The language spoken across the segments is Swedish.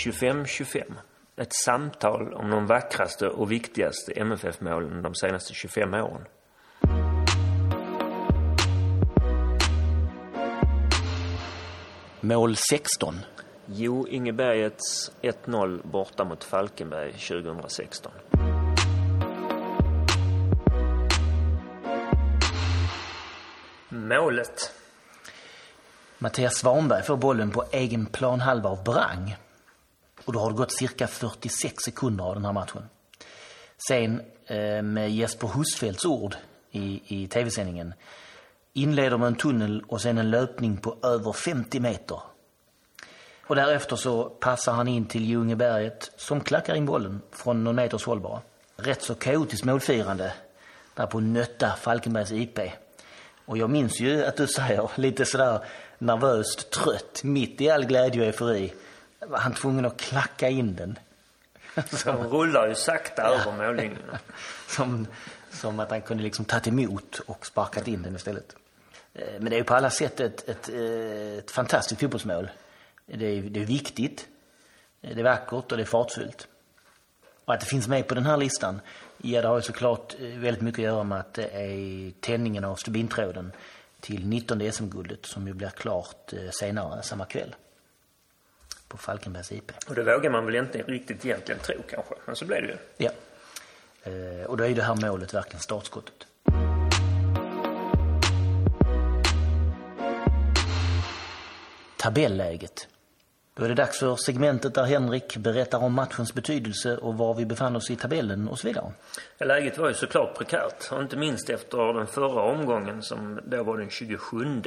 25-25. Ett samtal om de vackraste och viktigaste MFF-målen de senaste 25 åren. Mål 16. Jo Ingebergets 1-0 borta mot Falkenberg 2016. Målet. Mattias Svanberg får bollen på egen planhalva av Brang. Och då har det gått cirka 46 sekunder av den här matchen. Sen, eh, med Jesper Husfeldts ord i, i tv-sändningen, inleder med en tunnel och sen en löpning på över 50 meter. Och därefter så passar han in till Ljungeberget som klackar in bollen från någon meters håll bara. Rätt så kaotiskt målfirande där på nötta Falkenbergs IP. Och jag minns ju att du säger lite sådär nervöst trött mitt i all glädje och eufori. Var han tvungen att klacka in den. De rullar ju sakta över mållinjen. Som, som att han kunde liksom tagit emot och sparkat in den istället. Eh, Men det är ju på alla sätt ett, ett, eh, ett fantastiskt fotbollsmål. Det är, det är viktigt, det är vackert och det är fartfyllt. Och att det finns med på den här listan, ja det har ju såklart eh, väldigt mycket att göra med att det är tändningen av stubintråden till 19 SM-guldet som ju blir klart eh, senare samma kväll. På Falkenbergs IP. Och det vågar man väl inte riktigt egentligen tro kanske. Men så blev det ju. Ja. Eh, Och då är ju det här målet verkligen startskottet. Tabelläget. Då är det dags för segmentet där Henrik berättar om matchens betydelse och var vi befann oss i tabellen och så vidare. Läget var ju såklart prekärt. Och inte minst efter den förra omgången som då var den 27.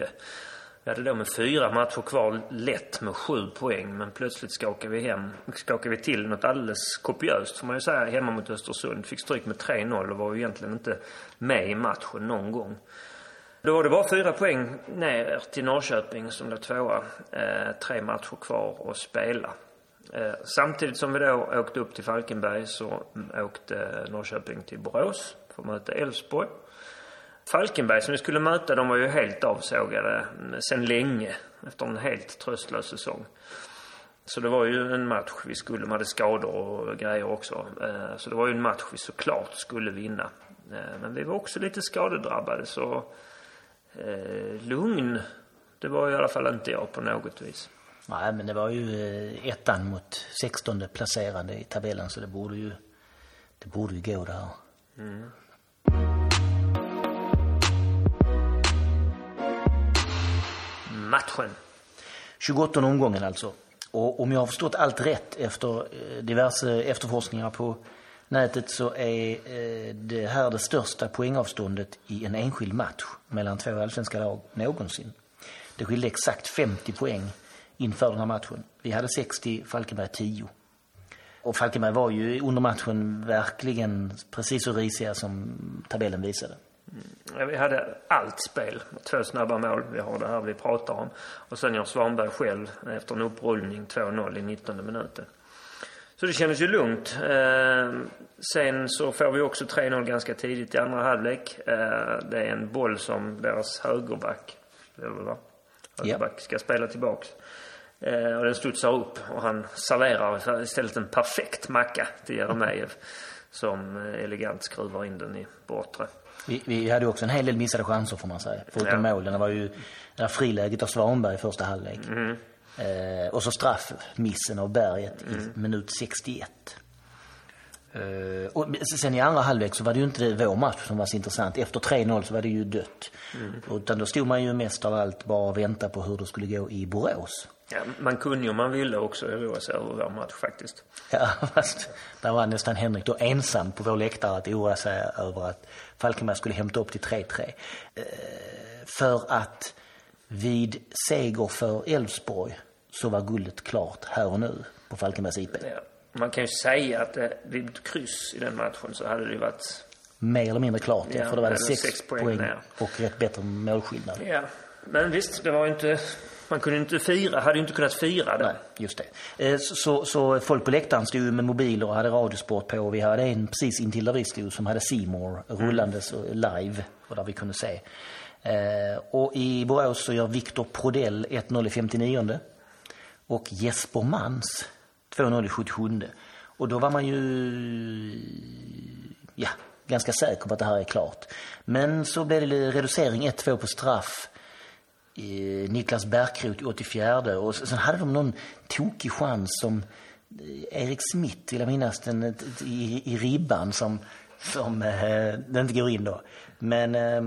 Vi hade då med fyra matcher kvar lätt med sju poäng. Men plötsligt skakade vi, hem, skakade vi till något alldeles kopiöst får man ju säga hemma mot Östersund. Fick stryk med 3-0 och var ju egentligen inte med i matchen någon gång. Då var det bara fyra poäng ner till Norrköping som låg tvåa. Eh, tre matcher kvar att spela. Eh, samtidigt som vi då åkte upp till Falkenberg så åkte Norrköping till Borås för att möta Elfsborg. Falkenberg som vi skulle möta, de var ju helt avsågade sen länge efter en helt tröstlös säsong. Så det var ju en match vi skulle, de hade skador och grejer också. Eh, Så det var ju en match vi såklart skulle vinna. Eh, Men vi var också lite skadedrabbade så eh, lugn, det var i alla fall inte jag på något vis. Nej, men det var ju ettan mot 16 placerade i tabellen så det borde ju, det borde ju gå det här. Matchen. 28 omgången alltså. Och om jag har förstått allt rätt efter eh, diverse efterforskningar på nätet så är eh, det här det största poängavståndet i en enskild match mellan två allsvenska lag någonsin. Det skilde exakt 50 poäng inför den här matchen. Vi hade 60, Falkenberg 10. Och Falkenberg var ju under matchen verkligen precis så risiga som tabellen visade. Ja, vi hade allt spel. Två snabba mål. Vi har det här vi pratar om. Och sen gör Svanberg själv efter en upprullning 2-0 i 19 minuten. Så det kändes ju lugnt. Eh, sen så får vi också 3-0 ganska tidigt i andra halvlek. Eh, det är en boll som deras högerback, det är det väl, va? Högerback ska spela tillbaks. Eh, och den studsar upp och han serverar istället en perfekt macka till Jeremejeff. Som elegant skruvar in den i bortre. Vi, vi hade också en hel del missade chanser får man säga. Förutom Ja. målen. Det var ju det här friläget av Svanberg i första halvlek. Eh, och så straffmissen av Berget i minut 61. Eh, och sen i andra halvlek så var det ju inte vår match som var så intressant. Efter 3-0 så var det ju dött. Utan då stod man ju mest av allt bara och väntade på hur det skulle gå i Borås. Ja, man kunde ju om man ville också oroa sig över vår match faktiskt. Ja, fast där var nästan Henrik då ensam på vår läktare att oroa sig över att Falkenberg skulle hämta upp till 3-3. Eh, för att vid seger för Elfsborg så var guldet klart här och nu på Falkenbergs IP. Ja. Man kan ju säga att eh, vid kryss i den matchen så hade det ju varit... Mer eller mindre klart, ja, för det var det sex, sex poäng poäng, och rätt bättre målskillnad. Ja. Men visst, det var ju inte... Man kunde inte fira, hade ju inte kunnat fira det. Nej, just det. Eh, så, så, folk på läktaren stod ju med mobiler och hade radiosport på och vi hade en precis intill där vi stod som hade Seymour rullandes live och där vi kunde se. Eh, och i Borås så gör Viktor Prodell 1-0 i 59 och Jesper Mans 2-0 i 77. Och då var man ju ja, ganska säker på att det här är klart. Men så blev det reducering 1-2 på straff. Niklas Bärkroth i 84 och sen hade de någon tokig chans som eh, Erik Smith, vill jag minnas, den, i, i ribban som, som eh, den inte går in då. Men eh,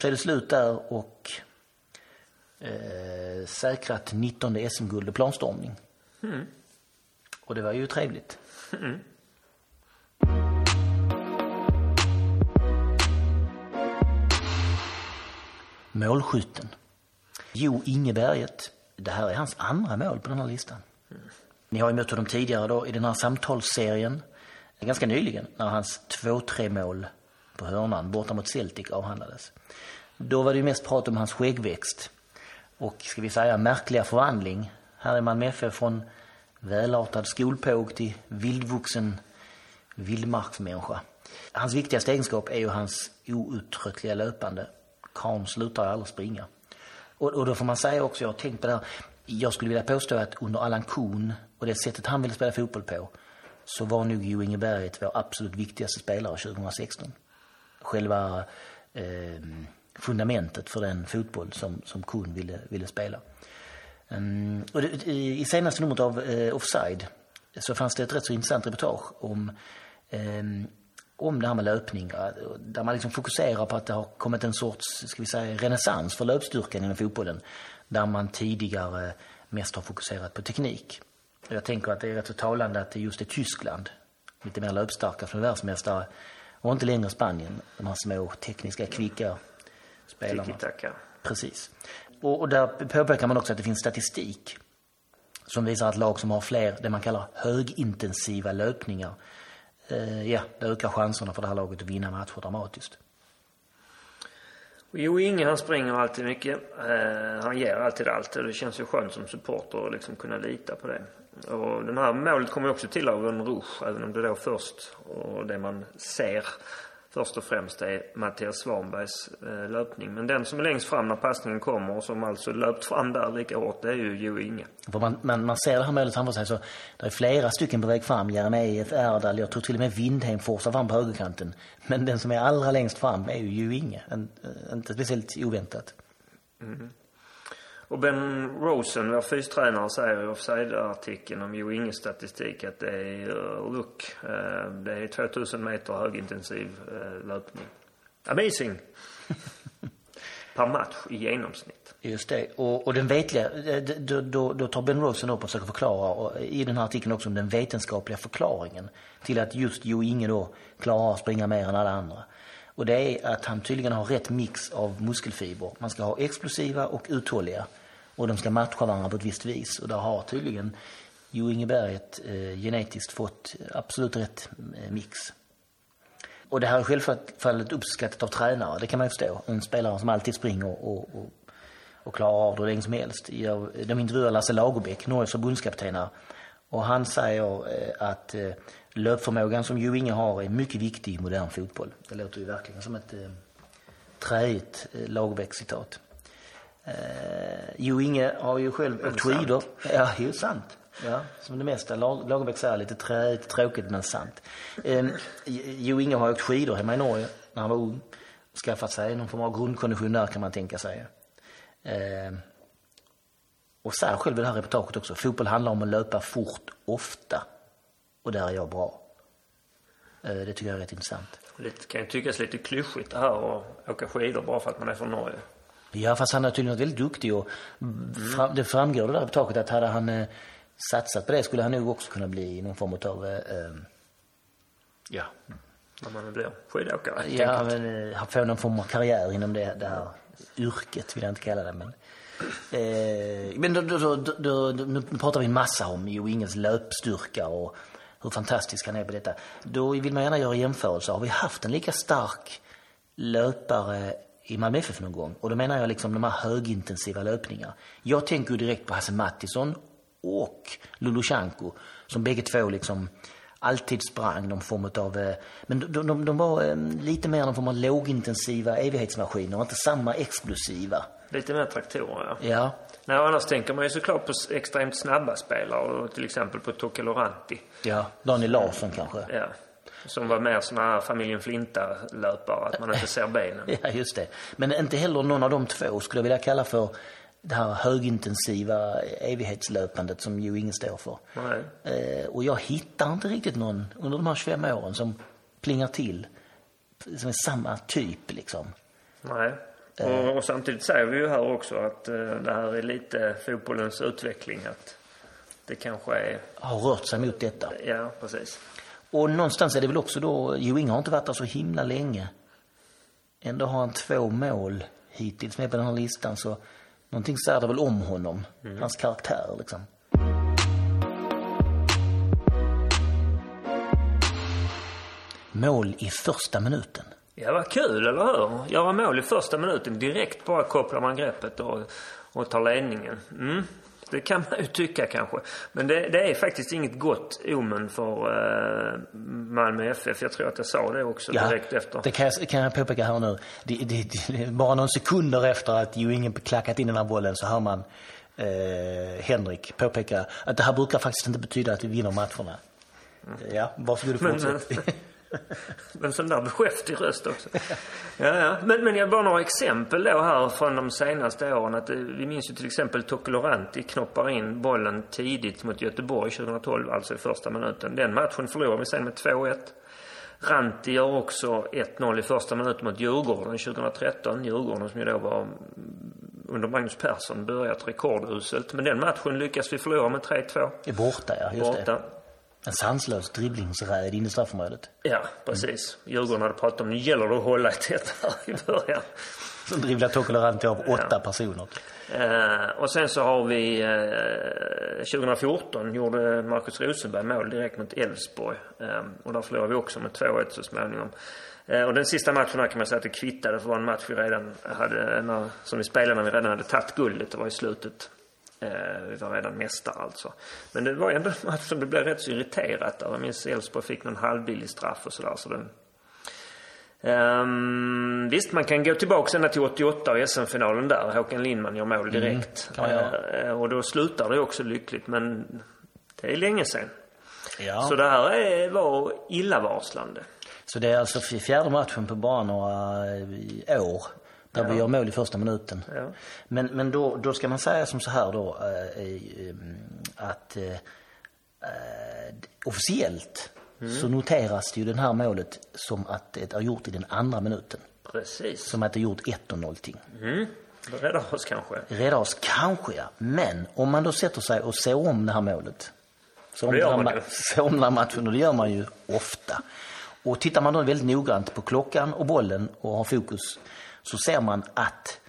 så är det slut där och eh, säkrat 19 SM-guld och planstormning. Mm. Och det var ju trevligt. Mm. Målskytten. Jo Ingeberget. Det här är hans andra mål på den här listan. Mm. Ni har ju mött honom tidigare då i den här samtalsserien. Ganska nyligen när hans 2-3 mål på hörnan borta mot Celtic avhandlades. Då var det ju mest prat om hans skäggväxt och ska vi säga märkliga förvandling. Här är man med från välartad skolpåg till vildvuxen vildmarksmänniska. Hans viktigaste egenskap är ju hans outtröttliga löpande. Karn slutar aldrig springa. Och, och då får man säga också, jag har tänkt på det här, jag skulle vilja påstå att under Allan Kuhn och det sättet han ville spela fotboll på så var nog Jo Inge Berget vår absolut viktigaste spelare 2016. Själva eh, fundamentet för den fotboll som, som Kuhn ville, ville spela. Um, och det, I senaste numret av eh, Offside så fanns det ett rätt så intressant reportage om, um, om det här med löpning. Där man liksom fokuserar på att det har kommit en sorts, ska vi säga, renässans för löpstyrkan inom fotbollen. Där man tidigare mest har fokuserat på teknik. Jag tänker att det är rätt så talande att det just är Tyskland, lite mer löpstarka från världsmästare, och inte längre Spanien, de här små tekniska, kvicka spelarna. Tiki-taka. Precis. Och, och där påpekar man också att det finns statistik som visar att lag som har fler, det man kallar högintensiva löpningar, eh, Eh, ja, det ökar chanserna för det här laget att vinna matcher dramatiskt. Jo Inge han springer alltid mycket. Eh, han ger alltid allt och det känns ju skönt som supporter att liksom kunna lita på det. Och det här målet kommer också till av en rush, även om det då först och det man ser först och främst är Mattias Svanbergs eh, löpning. Men den som är längst fram när passningen kommer och som alltså löpt fram där lika hårt, det är ju Jo Inge. Man, man, man ser det här målet framför sig så det är flera stycken på väg fram. Jeremejeff, Erdal, jag tror till och med Windheim forsar fram på högerkanten. Men den som är allra längst fram är ju Jo Inge. En, inte speciellt oväntat. Mm. Och Ben Rosen, vår fystränare, säger i offside-artikeln om Jo Inges statistik att det är uh, look. Uh, det är 2000 meter högintensiv uh, löpning. Amazing! per match i genomsnitt. Just det. Och, och den vetliga, då, då, då tar Ben Rosen upp och försöker förklara och i den här artikeln också om den vetenskapliga förklaringen till att just Jo Inge då klarar att springa mer än alla andra. Och det är att han tydligen har rätt mix av muskelfiber. Man ska ha explosiva och uthålliga. Och de ska matcha varandra på ett visst vis. Och där har tydligen Jo Ingeberget eh, genetiskt fått absolut rätt eh, mix. Och det här är självfallet uppskattat av tränare, det kan man ju förstå. En spelare som alltid springer och, och, och klarar av det hur länge som helst. De intervjuar Lasse Lagerbäck, Norges förbundskapten och han säger eh, att eh, löpförmågan som Jo Inge har är mycket viktig i modern fotboll. Det låter ju verkligen som ett eh, träigt Lagerbäck-citat. Eh, jo Inge har ju själv åkt skidor. Ja, det är ju sant. Ja, som det mesta. Lagerbäck säger lite träigt, tråkigt men sant. Eh, jo Inge har åkt skidor hemma i Norge när han var ung. Skaffat sig någon form av grundkondition där kan man tänka sig. Och säger själv i det här reportaget också, fotboll handlar om att löpa fort ofta. Och där är jag bra. Eh, det tycker jag är rätt intressant. Det kan ju tyckas lite klyschigt det här att åka skidor bara för att man är från Norge. Ja, fast han har tydligen varit väldigt duktig och fram, det framgår det där reportaget att hade han eh, satsat på det skulle han nog också kunna bli någon form av, eh, eh ja. Vad man blir, skidåkare. Ja, men eh, få någon form av karriär inom det, det här yrket vill jag inte kalla det, men Eh, men då, då, då, då, nu pratar vi en massa om Jo Ingels löpstyrka och hur fantastisk han är på detta. Då vill man gärna göra jämförelser. Har vi haft en lika stark löpare i Malmö FF någon gång? Och då menar jag liksom de här högintensiva löpningarna. Jag tänker ju direkt på Hasse Mattisson och Lulushanko som bägge två liksom alltid sprang någon form av... Eh, men de, de, de var eh, lite mer någon form av lågintensiva evighetsmaskiner, inte samma explosiva lite mer traktorer ja. Ja, Nej, annars tänker man ju såklart på extremt snabba spelare och till exempel på Tocca Loranti. ja. Daniel Larsson kanske. Ja. Som var mer såna här familjen Flinta-löpare, att man inte ser benen. Ja, just det. Men inte heller någon av de två skulle jag vilja kalla för det här högintensiva evighetslöpandet som ju ingen står för. Nej. Eh, och jag hittar inte riktigt någon under de här 25 åren som plingar till. Som är samma typ liksom. Nej. Och, och samtidigt säger vi ju här också att eh, det här är lite fotbollens utveckling. Att det kanske är, Har rört sig mot detta. ja precis. Och någonstans är det väl också då, Jo Inge har inte varit där så himla länge. Ändå har han två mål hittills med på den här listan så någonting säger det väl om honom. Hans karaktär liksom. Mål i första minuten. Ja, vad kul, eller hur? Göra mål i första minuten. Direkt bara kopplar man greppet och, och tar ledningen. Mm. Det kan man ju tycka kanske. Men det, det är faktiskt inget gott omen för eh, Malmö FF. Jag tror att jag sa det också direkt efter. det kan jag, kan jag påpeka här nu. Det, det, det, bara någon sekunder efter att Jo Inge klackat in den här bollen så hör man eh, Henrik påpeka att det här brukar faktiskt inte betyda att vi vinner matcherna. Ja, varsågod och Men, fortsätt. En sån där beskäftig röst också. Ja, ja. Men, men jag bara några exempel då här från de senaste åren. Att, eh, vi minns ju till exempel Tocco Loranti knoppar in bollen tidigt mot Göteborg 2012, alltså i första minuten. Den matchen förlorade vi sen med 2-1. Ranti gör också 1-0 i första minuten mot Djurgården 2013. Djurgården som ju då var mm, under Magnus Persson börjat rekorduselt. Men den matchen lyckas vi förlora med 3-2 är borta, ja. Just det. En sanslös dribblingsräd in i straffområdet. Ja, precis. Djurgården hade pratat om nu gäller det att hålla ett tätt i början. Som dribblar Tokolanti av åtta personer. Eh, och sen så har vi eh, 2014 gjorde Marcus Rosenberg mål direkt mot Elfsborg. Eh, och där förlorade vi också med 2-1 så småningom. Eh, och den sista matchen här kan man säga att det kvittade för det var en match vi redan hade, när, som vi spelade när vi redan hade tagit guldet. Det var i slutet. Eh, vi var redan mästare alltså. Men det var ändå en match som det blev rätt så irriterat där. Jag minns Elfsborg fick någon halvbillig straff och sådär. Så den, Ehm, visst, man kan gå tillbaka ända till 88 och SM-finalen där. Håkan Lindman gör mål direkt. kan man göra. Eh, och då slutar det också lyckligt, men det är länge sedan. Ja. Så det här är, var illavarslande. Så det är alltså fjärde matchen på bara några eh, år där vi gör mål i första minuten. Ja. Men, men då, då ska man säga som så här då eh, att eh, officiellt så noteras det ju det här målet som att det är gjort i den andra minuten. Precis. Som att det är gjort 1 0 Mm. Räddar oss kanske. Rädda oss kanske ja. Men om man då sätter sig och ser om det här målet. Så här matchen och det gör man ju ofta. Och tittar man då väldigt noggrant på klockan och bollen och har fokus så ser man att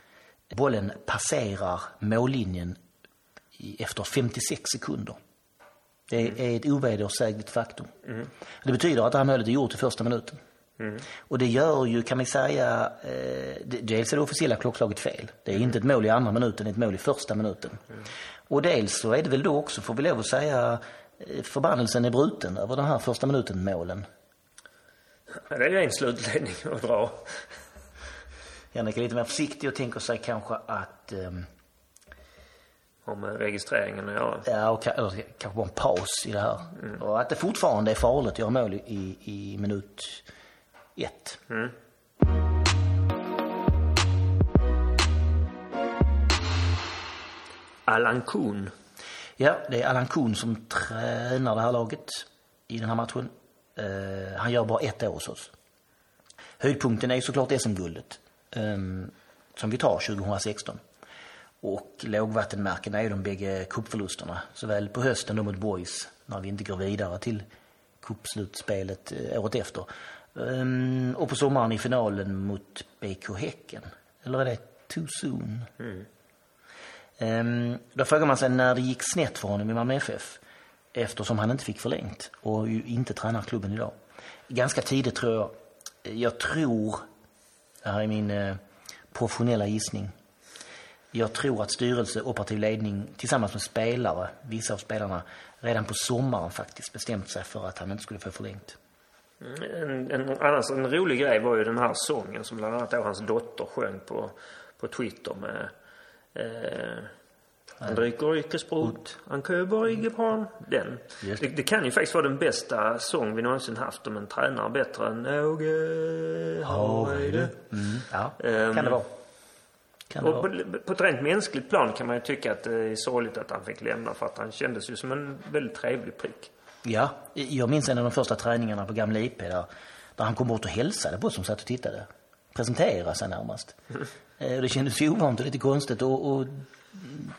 bollen passerar mållinjen efter 56 sekunder. Det är är ett ovedersägligt faktum. Det betyder att det här målet är gjort i första minuten. Och det gör ju, kan man säga, eh, dels är det officiella klockslaget fel. Det är inte ett mål i andra minuten, det är ett mål i första minuten. Och dels så är det väl då också, får vi lov att säga, eh, förbannelsen är bruten över den här första minuten målen. Ja, Det är ju en slutledning att dra. Henrik är lite mer försiktig och tänker sig kanske att, ehm, Om eh, registreringen att göra. ja, och, eller kanske bara en paus i det här. Och att det fortfarande är farligt att göra mål i, i, minut ett. Allan Kuhn. Ja, det är Allan Kuhn som tränar det här laget i den här matchen. Eh, han gör bara ett år hos oss. Höjdpunkten är såklart SM-guldet som vi tar 2016. Och lågvattenmärkena är de bägge cupförlusterna. Såväl på hösten då mot Boys när vi inte går vidare till cupslutspelet eh, året efter. Ehm, och på sommaren i finalen mot BK Häcken. Eller är det too soon? Ehm, då frågar man sig när det gick snett för honom i Malmö FF. Eftersom han inte fick förlängt och inte tränar klubben idag. Ganska tidigt tror jag. Jag tror, det här är min eh, professionella gissning. Jag tror att styrelse, operativ ledning tillsammans med spelare, vissa av spelarna, redan på sommaren faktiskt bestämt sig för att han inte skulle få förlängt. Mm, en, en, annars en rolig grej var ju den här sången som bland annat då hans dotter sjöng på, på Twitter med Eh, han dricker icke sprut, han köper icke barn. Den. Det, det, kan ju faktiskt vara den bästa sång vi någonsin haft om en tränare bättre än Åge Hareide. Mm, ja, um, kan det vara. Kan det och vara. På, på ett rent mänskligt plan kan man ju tycka att det är sorgligt att han fick lämna för att han kändes ju som en väldigt trevlig prick. Ja, jag minns en av de första träningarna på gamla IP där, där han kom bort och hälsade på oss som satt och tittade. Presenterade sig närmast. Mm. Det kändes ju ovant och lite konstigt och, och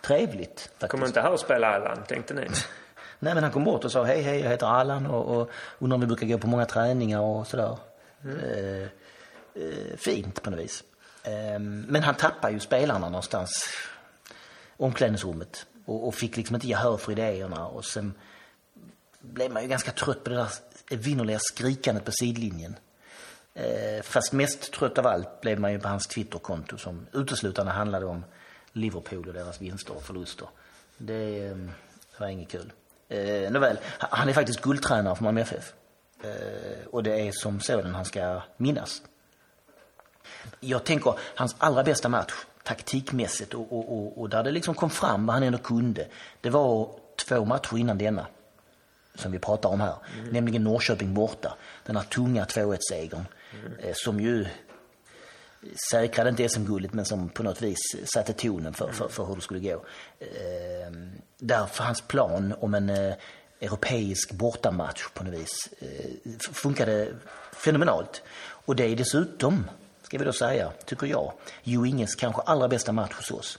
trevligt. Faktiskt. Kommer inte här och spela Allan, tänkte ni? Nej, men han kom bort och sa hej, hej, jag heter Allan och, och undrar om vi brukar gå på många träningar och sådär. Mm. Eh, eh, fint på något vis. Eh, men han tappade ju spelarna någonstans, omklädningsrummet och, och fick liksom inte gehör för idéerna och sen blev man ju ganska trött på det där evinnerliga skrikandet på sidlinjen. Eh, fast mest trött av allt blev man ju på hans Twitterkonto som uteslutande handlade om Liverpool och deras vinster och förluster. Det, eh, var inget kul. Eh, nåväl, han är faktiskt guldtränare för Malmö FF. Eh, och det är som sådan han ska minnas. Jag tänker hans allra bästa match taktikmässigt och, och, och, och där det liksom kom fram vad han ändå kunde. Det var två matcher innan denna som vi pratar om här. Mm. Nämligen Norrköping borta. Den här tunga 2-1-segern. Mm. Som ju säkrade inte SM-guldet men som på något vis satte tonen för, för, för hur det skulle gå. Eh, därför hans plan om en eh, europeisk bortamatch på något vis eh, funkade fenomenalt. Och det är dessutom, ska vi då säga, tycker jag, Jo Inges kanske allra bästa match hos oss.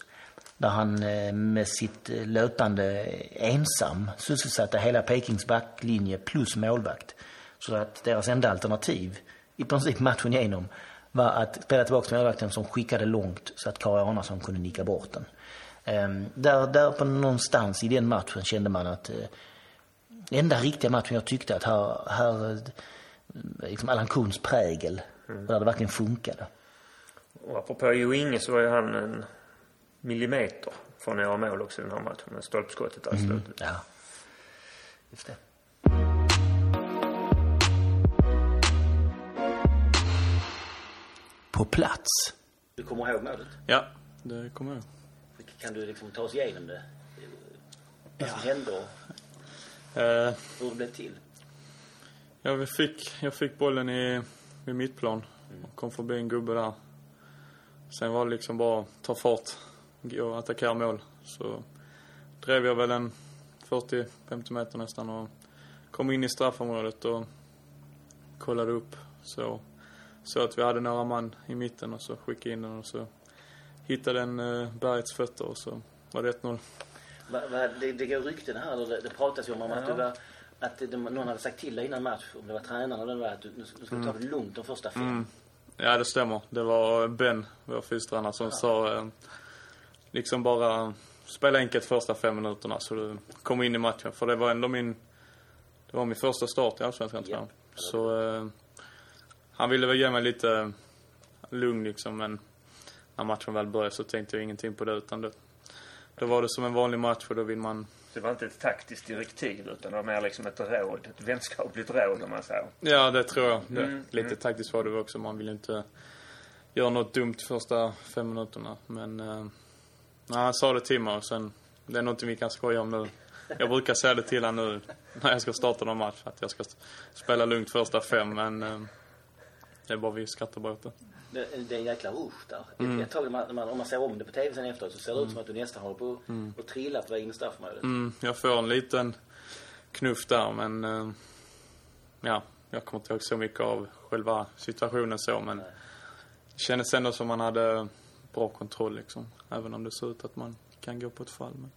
Där han eh, med sitt eh, löpande eh, ensam sysselsatte hela Pekings backlinje plus målvakt. Så att deras enda alternativ i princip matchen igenom var att spela tillbaka till målvakten som skickade långt så att Kari Arnason kunde nicka bort den. Um, där, där på någonstans i den matchen kände man att uh, enda riktiga matchen jag tyckte att här, här uh, liksom Allan Kuhns prägel, mm. där det verkligen funkade. Och apropå Jo Inge så var ju han en millimeter från att göra mål också i den här matchen med stolpskottet där i mm, slutet. Ja, just det. På plats. Du kommer ihåg målet? Ja, det kommer jag ihåg. Kan du liksom ta oss igenom det? Vad som ja. hände och uh, hur det blev till? Ja, vi fick, jag fick bollen i, vid mittplan och kom förbi en gubbe där. Sen var det liksom bara ta fart, och attackera mål. Så drev jag väl en 40-50 meter nästan och kom in i straffområdet och kollade upp så så att vi hade några man i mitten och så skickade in den och så hittade den uh, bergets fötter och så var det 1-0. Va, va, det, det går rykten här, det, det pratas ju om, om att, du var, att det, någon hade sagt till dig innan match, om det var tränaren eller var, att du, du skulle ta det lugnt de första fem. Mm. Ja, det stämmer. Det var Ben, vår fystränare, som ja. sa eh, liksom bara spela enkelt första fem minuterna så du kommer in i matchen. För det var ändå min, det var min första start i Allsvenskan tror jag. Så eh, han ville väl ge mig lite lugn liksom, men när matchen väl började så tänkte jag ingenting på det utan det, då var det som en vanlig match och då vill man... Det var inte ett taktiskt direktiv utan det var mer liksom ett råd, ett vänskapligt råd om man säger. Ja, det tror jag. Det, mm, lite mm. taktiskt var det också. Man vill inte göra något dumt första fem minuterna. Men, eh, nej, han sa det till mig och sen, det är något vi kan skoja om nu. Jag brukar säga det till honom nu när jag ska starta någon match, att jag ska spela lugnt första fem, men eh, det är bara vi skrattar bara åt det. Det, är en jäkla rush där. Mm. Ett tag när man, man, om man ser om det på tv sen efteråt så ser det mm. ut som att du nästan håller på mm. och väg in i straffområdet. Mm. Jag får en liten knuff där men uh, ja, jag kommer inte ihåg så mycket av själva situationen så men Nej. det kändes ändå som man hade bra kontroll liksom. Även om det ser ut att man kan gå på ett fall. Men...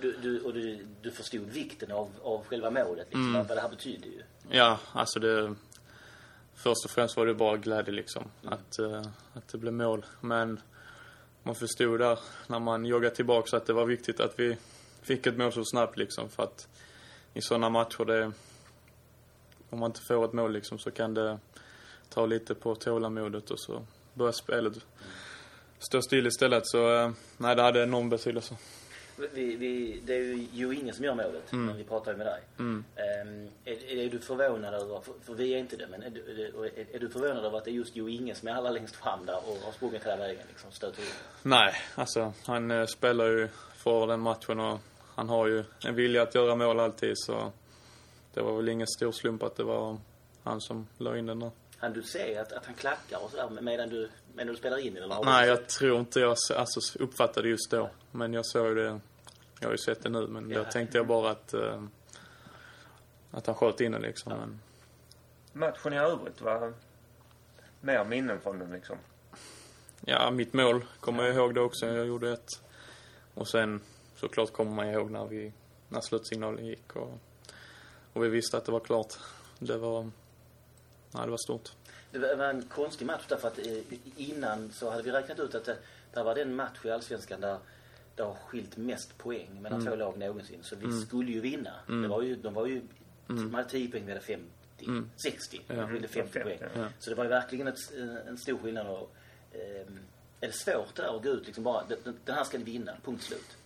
Du, du, och du, du förstod vikten av, av själva målet, liksom, mm. vad det här betyder ju. Ja, alltså det, först och främst var det bara glädje liksom. Mm. Att, uh, att det blev mål. Men man förstod där när man joggade tillbaka att det var viktigt att vi fick ett mål så snabbt liksom. För att i sådana matcher det, om man inte får ett mål liksom så kan det ta lite på tålamodet och så börjar spelet stå still istället. Så uh, nej, det hade enorm betydelse. Vi, vi, det är ju Jo Inge som gör målet, men vi pratar ju med dig. Mm. Ehm, är, är du förvånad över, för, för vi är inte det, men är du, är, är du förvånad över att det är just Jo Inge som är allra längst fram där och har sprungit hela vägen liksom, stöter in? Nej, alltså han eh, spelar ju för den matchen och han har ju en vilja att göra mål alltid så det var väl ingen stor slump att det var han som la in den där. Han du se att, att han klackar och sådär medan du, medan du spelar in eller har du Nej, jag tror inte jag alltså, uppfattade just då. Men jag såg det, jag har ju sett det nu men Ja. då tänkte jag bara att, eh, att han sköt in den liksom. Men, Matchen i övrigt var mer minnen från den liksom. ja, mitt mål kommer jag ihåg det också. Jag gjorde ett. Och sen såklart kommer man ihåg när vi, när slutsignalen gick och, och vi visste att det var klart. Det var, nej det var stort. Det var en konstig match därför att eh, innan så hade vi räknat ut att det, det var den match i Allsvenskan där det har skilt mest poäng mellan två lag någonsin. Så vi skulle ju vinna. Det var ju, de var ju, man hade 10 poäng, vi hade 50. 60. Ja. Det skilde 50 poäng. Ja. Så det var ju verkligen ett, en stor skillnad. Och, ehm, är det svårt där att gå ut liksom bara, den, den här ska ni vinna, punkt slut?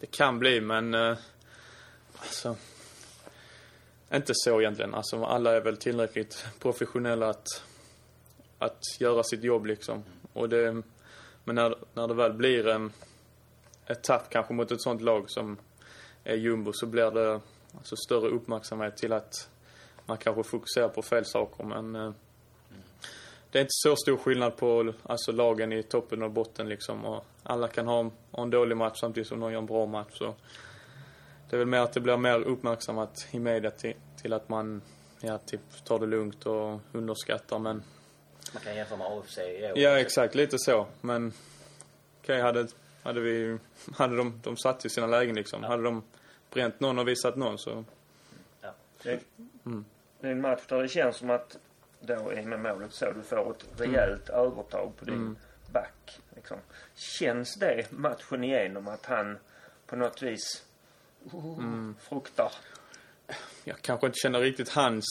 Det kan bli, men... Eh, alltså... Inte så egentligen. Alltså, alla är väl tillräckligt professionella att, att göra sitt jobb liksom. Och det, men när, när det väl blir en, ett tapp kanske mot ett sånt lag som är jumbo så blir det alltså, större uppmärksamhet till att man kanske fokuserar på fel saker. Men eh, det är inte så stor skillnad på alltså, lagen i toppen och botten liksom. Och alla kan ha, ha en dålig match samtidigt som någon gör en bra match. Så det är väl mer att det blir mer uppmärksammat i media till, till att man ja, typ tar det lugnt och underskattar. Men Man kan jämföra med AFC i år. ja, exakt. Lite så. Men okej, hade, hade vi... Hade de, de satt i sina lägen liksom. Hade de bränt någon och visat någon så... Ja. Det, det är en match där det känns som att då i med målet så du får ett rejält övertag på din back. Liksom. Känns det matchen igenom att han på något vis uh, fruktar? Jag kanske inte känner riktigt hans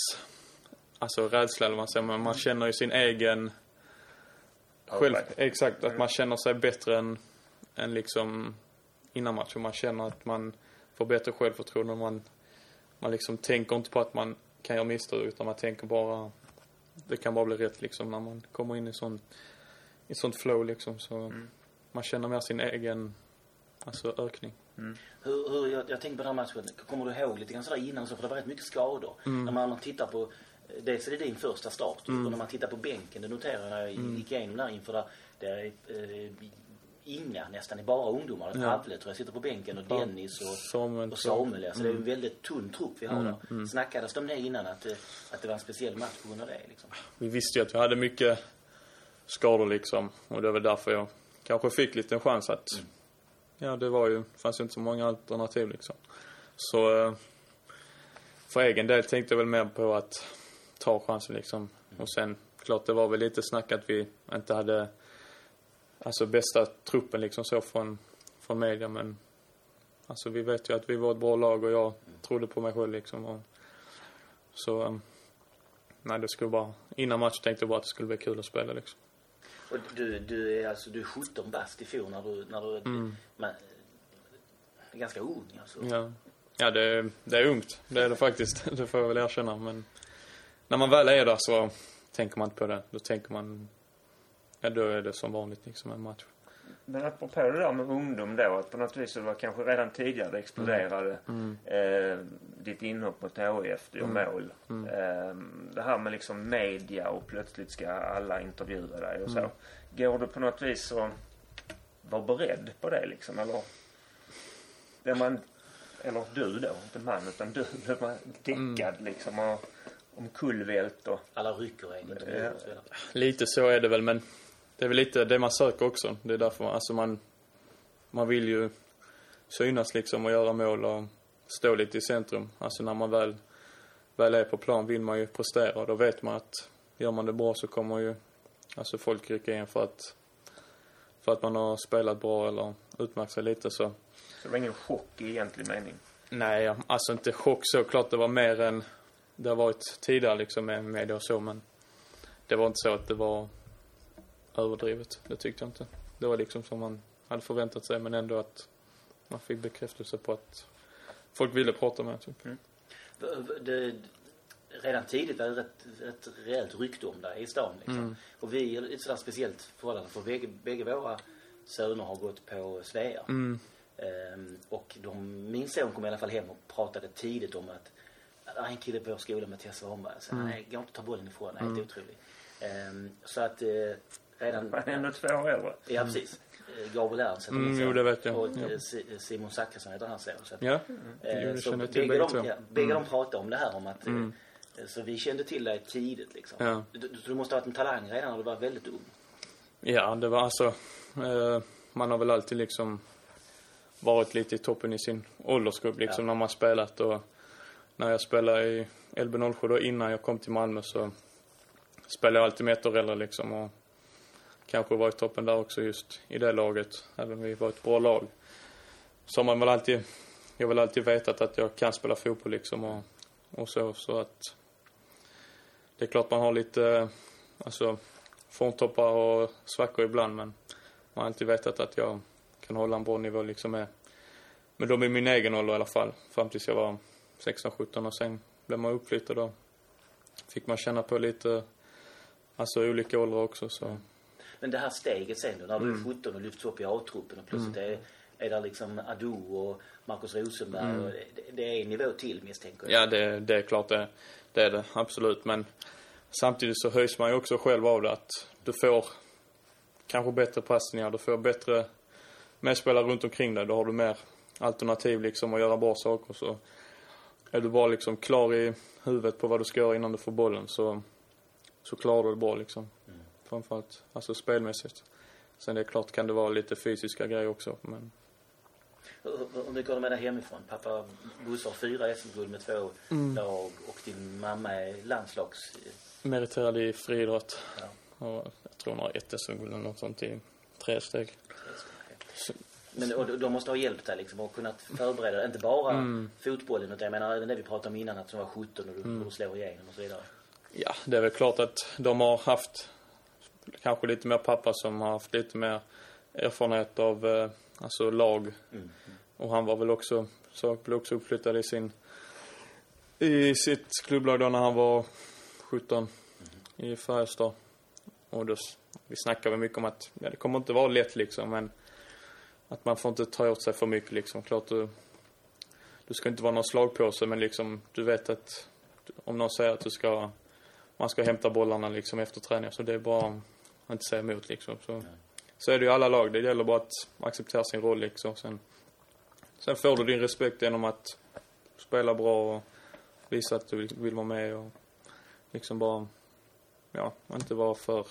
alltså rädsla eller vad man säger, men man känner ju sin egen själv, exakt, att man känner sig bättre än, än liksom innan matchen. Man känner att man får bättre självförtroende. Man, man liksom tänker inte på att man kan göra misstag utan man tänker bara, det kan bara bli rätt liksom när man kommer in i sån, i sånt flow liksom. Så man känner mer sin egen, alltså ökning. Hur, hur, jag, jag tänker på den här matchen. Kommer du ihåg lite grann sådär innan så? För det var rätt mycket skador. När man tittar på, eh, dels är det din första start. Och när man tittar på bänken, det noterar jag när jag gick igenom där inför där. Det är eh, inga, nästan är bara ungdomar. Ja. Pavle tror jag sitter på bänken och. Dennis och Samuel, och så- Samuel. Alltså det är en väldigt tunn trupp vi har där. Snackades det om det innan att, eh, att det var en speciell match på grund av det liksom? vi visste ju att vi hade mycket skador liksom. Och det var därför jag kanske fick lite en chans att... Ja, det var ju... fanns ju inte så många alternativ liksom. Så... eh, För egen del tänkte jag väl mer på att ta chansen liksom. Och sen, klart det var väl lite snack att vi inte hade... Alltså bästa truppen liksom så från, från media men... Alltså vi vet ju att vi var ett bra lag och jag trodde på mig själv liksom. Och, så... eh, Nej, det skulle bara... Innan match tänkte jag bara att det skulle bli kul att spela liksom. Och du, du är alltså du är 17 bast i fjol när du, när du men, är ganska ung alltså. Ja, ja det, är- det är ungt. Det är det faktiskt. Det får jag väl erkänna. Men när man väl är där så tänker man inte på det. Då tänker man... Ja, då är det som vanligt liksom en match. Men apropå det där med ungdom då, att på något vis så var kanske redan tidigare det exploderade eh, ditt inhopp mot HIF, du gör mål. Eh, det här med liksom media och plötsligt ska alla intervjua dig och så. Går du på något vis så var beredd på det liksom, eller? Blir man, eller du då, inte man, utan du, blir man däckad liksom och omkullvält och... Alla rycker en intervju Ja. och så vidare. Lite så är det väl, men det är väl lite det man söker också. Det är därför man, alltså man, man vill ju synas liksom och göra mål och stå lite i centrum. Alltså när man väl, väl är på plan vill man ju prestera och då vet man att gör man det bra så kommer ju alltså folk rycka in för att, för att man har spelat bra eller utmärkt sig lite så. Så det var ingen chock i egentlig mening. Nej, alltså inte chock så. Klart det var mer än det har varit tidigare liksom med media och så men det var inte så att det var överdrivet. Det tyckte jag inte. Det var liksom som man hade förväntat sig men ändå att man fick bekräftelse på att folk ville prata med typ. Det, redan tidigt var det ett, ett rejält rykte om dig i stan. Liksom. Och vi är ett sådär speciellt förhållande för bägge, bägge våra söner har gått på Svea. Ehm, och de, min son kom i alla fall hem och pratade tidigt om att det är en kille på vår skola, Mattias Svanberg. Så han är- går inte att ta bollen ifrån. Han helt otrolig. Ehm, så att eh, redan... Han är ändå två år äldre. Ja, precis. Eh, Gabriel Ernst heter Mm, jo, det vet jag. Och Ja. eh, Si- Simon Zachrisson heter hans son. Ja, Eh, det så känner jag till bägge de, två. Mm. ja, bägge de pratade om det här om att eh, Så vi kände till dig tidigt liksom. Ja. Du, du, måste ha varit en talang redan när du var väldigt ung. Ja, det var alltså... Eh, man har väl alltid liksom varit lite i toppen i sin åldersgrupp liksom Ja. när man spelat och när jag spelade i LB07 då innan jag kom till Malmö så spelade jag alltid med ett år äldre liksom och kanske varit toppen där också just i det laget, även om vi var ett bra lag. Så har man väl alltid, jag har väl alltid vetat att jag kan spela fotboll liksom och, och så, så att det är klart man har lite, alltså formtoppar och svackor ibland men man har alltid vetat att jag kan hålla en bra nivå liksom med, med dem i min egen ålder i alla fall. Fram tills jag var 16-17 och sen blev man uppflyttad och fick man känna på lite, alltså olika åldrar också så. Men det här steget sen då, när du Mm. är 17 och lyfts upp i A-truppen och plötsligt är, är där liksom Ado och Marcus Rosenberg och det, det är en nivå till misstänker jag. Mm. Ja, det, det är klart det, det är det, absolut. Men samtidigt så höjs man ju också själv av det att du får kanske bättre passningar, du får bättre medspelare runt omkring dig. Då har du mer alternativ liksom att göra bra saker. Så är du bara liksom klar i huvudet på vad du ska göra innan du får bollen så, så klarar du det bra liksom. Framförallt, alltså spelmässigt. Sen det är klart kan det vara lite fysiska grejer också, men Hur, mycket har du med dig hemifrån? Pappa Bosse har fyra SM-guld med två Mm. lag och din mamma är landslags... meriterad i friidrott. Ja. Och jag tror hon har ett SM-guld eller något sånt i tre steg. Men och, de måste ha hjälpt dig liksom och kunnat förbereda dig, inte bara Mm. fotbollen utan jag menar även det vi pratade om innan att du var 17 och du, Mm. slår igenom och så vidare. Ja, det är väl klart att de har haft kanske lite mer pappa som har haft lite mer erfarenhet av eh, alltså lag. Mm. Och han var väl också, så blev också uppflyttad i sin i sitt klubblag då när han var 17 i Färjestad. Och då, vi snackade mycket om att ja, det kommer inte vara lätt liksom men att man får inte ta åt sig för mycket liksom. Klart du, du ska inte vara någon slagpåse men liksom du vet att om någon säger att du ska man ska hämta bollarna liksom efter träningen så det är bara inte säga emot liksom. Så, så är det ju alla lag. Det gäller bara att acceptera sin roll liksom. Sen, sen får du din respekt genom att spela bra och visa att du vill, vara med och liksom bara, ja, inte vara för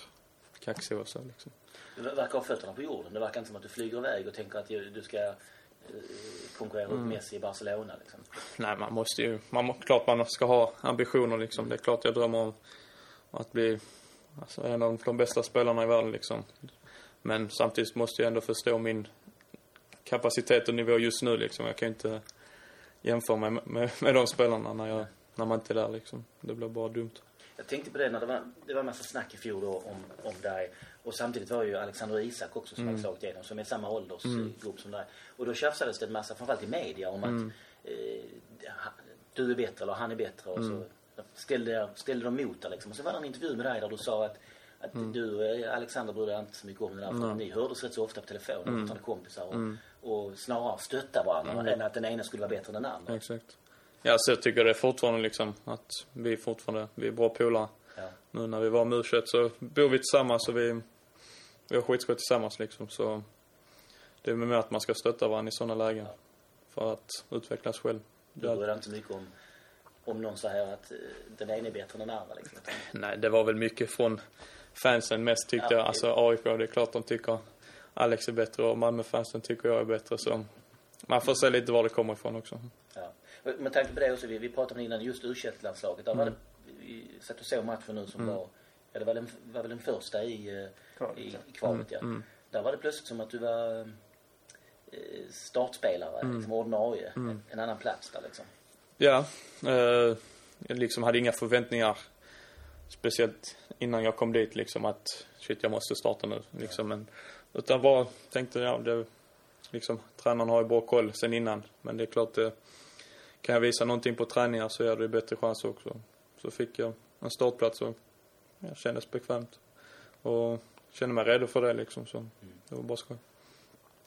kaxig och så liksom. Du verkar ha fötterna på jorden. Det verkar inte som att du flyger iväg och tänker att du ska eh, konkurrera Mm. ut Messi i Barcelona liksom. Nej, man måste ju, man, klart man ska ha ambitioner liksom. Det är klart jag drömmer om att bli alltså, en av de bästa spelarna i världen liksom. Men samtidigt måste jag ändå förstå min kapacitet och nivå just nu liksom. Jag kan inte jämföra mig med, med, med de spelarna när, jag, när man inte är där liksom. Det blir bara dumt. Jag tänkte på det när det var, det var en massa snack i fjol då om, om dig. Och samtidigt var ju Alexander Isak också som hade slagit igenom, som är samma åldersgrupp som dig. Och då tjafsades det en massa, framförallt i media, om att eh, du är bättre eller han är bättre. Och så ställde, ställde de mot dig liksom. Och så var det en intervju med dig där du sa att att du, eh, Alexander brydde dig inte så mycket om det där för ni hördes rätt så ofta på telefon, mm. fortfarande kompisar och, och snarare stötta varandra än att den ena skulle vara bättre än den andra. Exakt. Ja, så jag tycker det är fortfarande liksom att vi är fortfarande, vi är bra polare. Ja. Nu när vi var med så bor vi tillsammans och vi, vi har skitskoj tillsammans liksom. Så det är mer att man ska stötta varandra i sådana lägen. För att utvecklas själv. Du bryr dig inte så mycket om, om någon säger att eh, den ena är bättre än den andra liksom. Nej, det var väl mycket från fansen mest tyckte Ja, jag. Alltså AIK, det är klart de tycker Alex är bättre och Malmö-fansen tycker jag är bättre. Så man får se lite var det kommer ifrån också. Ja. Med tanke på det också, vi, vi pratade om innan just u landslaget Där var det, vi satt och såg matchen nu som var, ja det var, den, var väl den första i, eh, Kvalet, i, i kvalet ja. Där var det plötsligt som att du var eh, startspelare, liksom ordinarie. En, en annan plats där liksom. Ja, eh, jag liksom hade inga förväntningar. Speciellt innan jag kom dit liksom att shit jag måste starta nu liksom. Men, utan bara tänkte ja det, liksom, tränaren har ju bra koll sen innan. Men det är klart, det, kan jag visa någonting på träningar så är det bättre chans också. Så fick jag en startplats och jag kändes bekvämt. Och kände mig redo för det liksom, så det var bara skoj.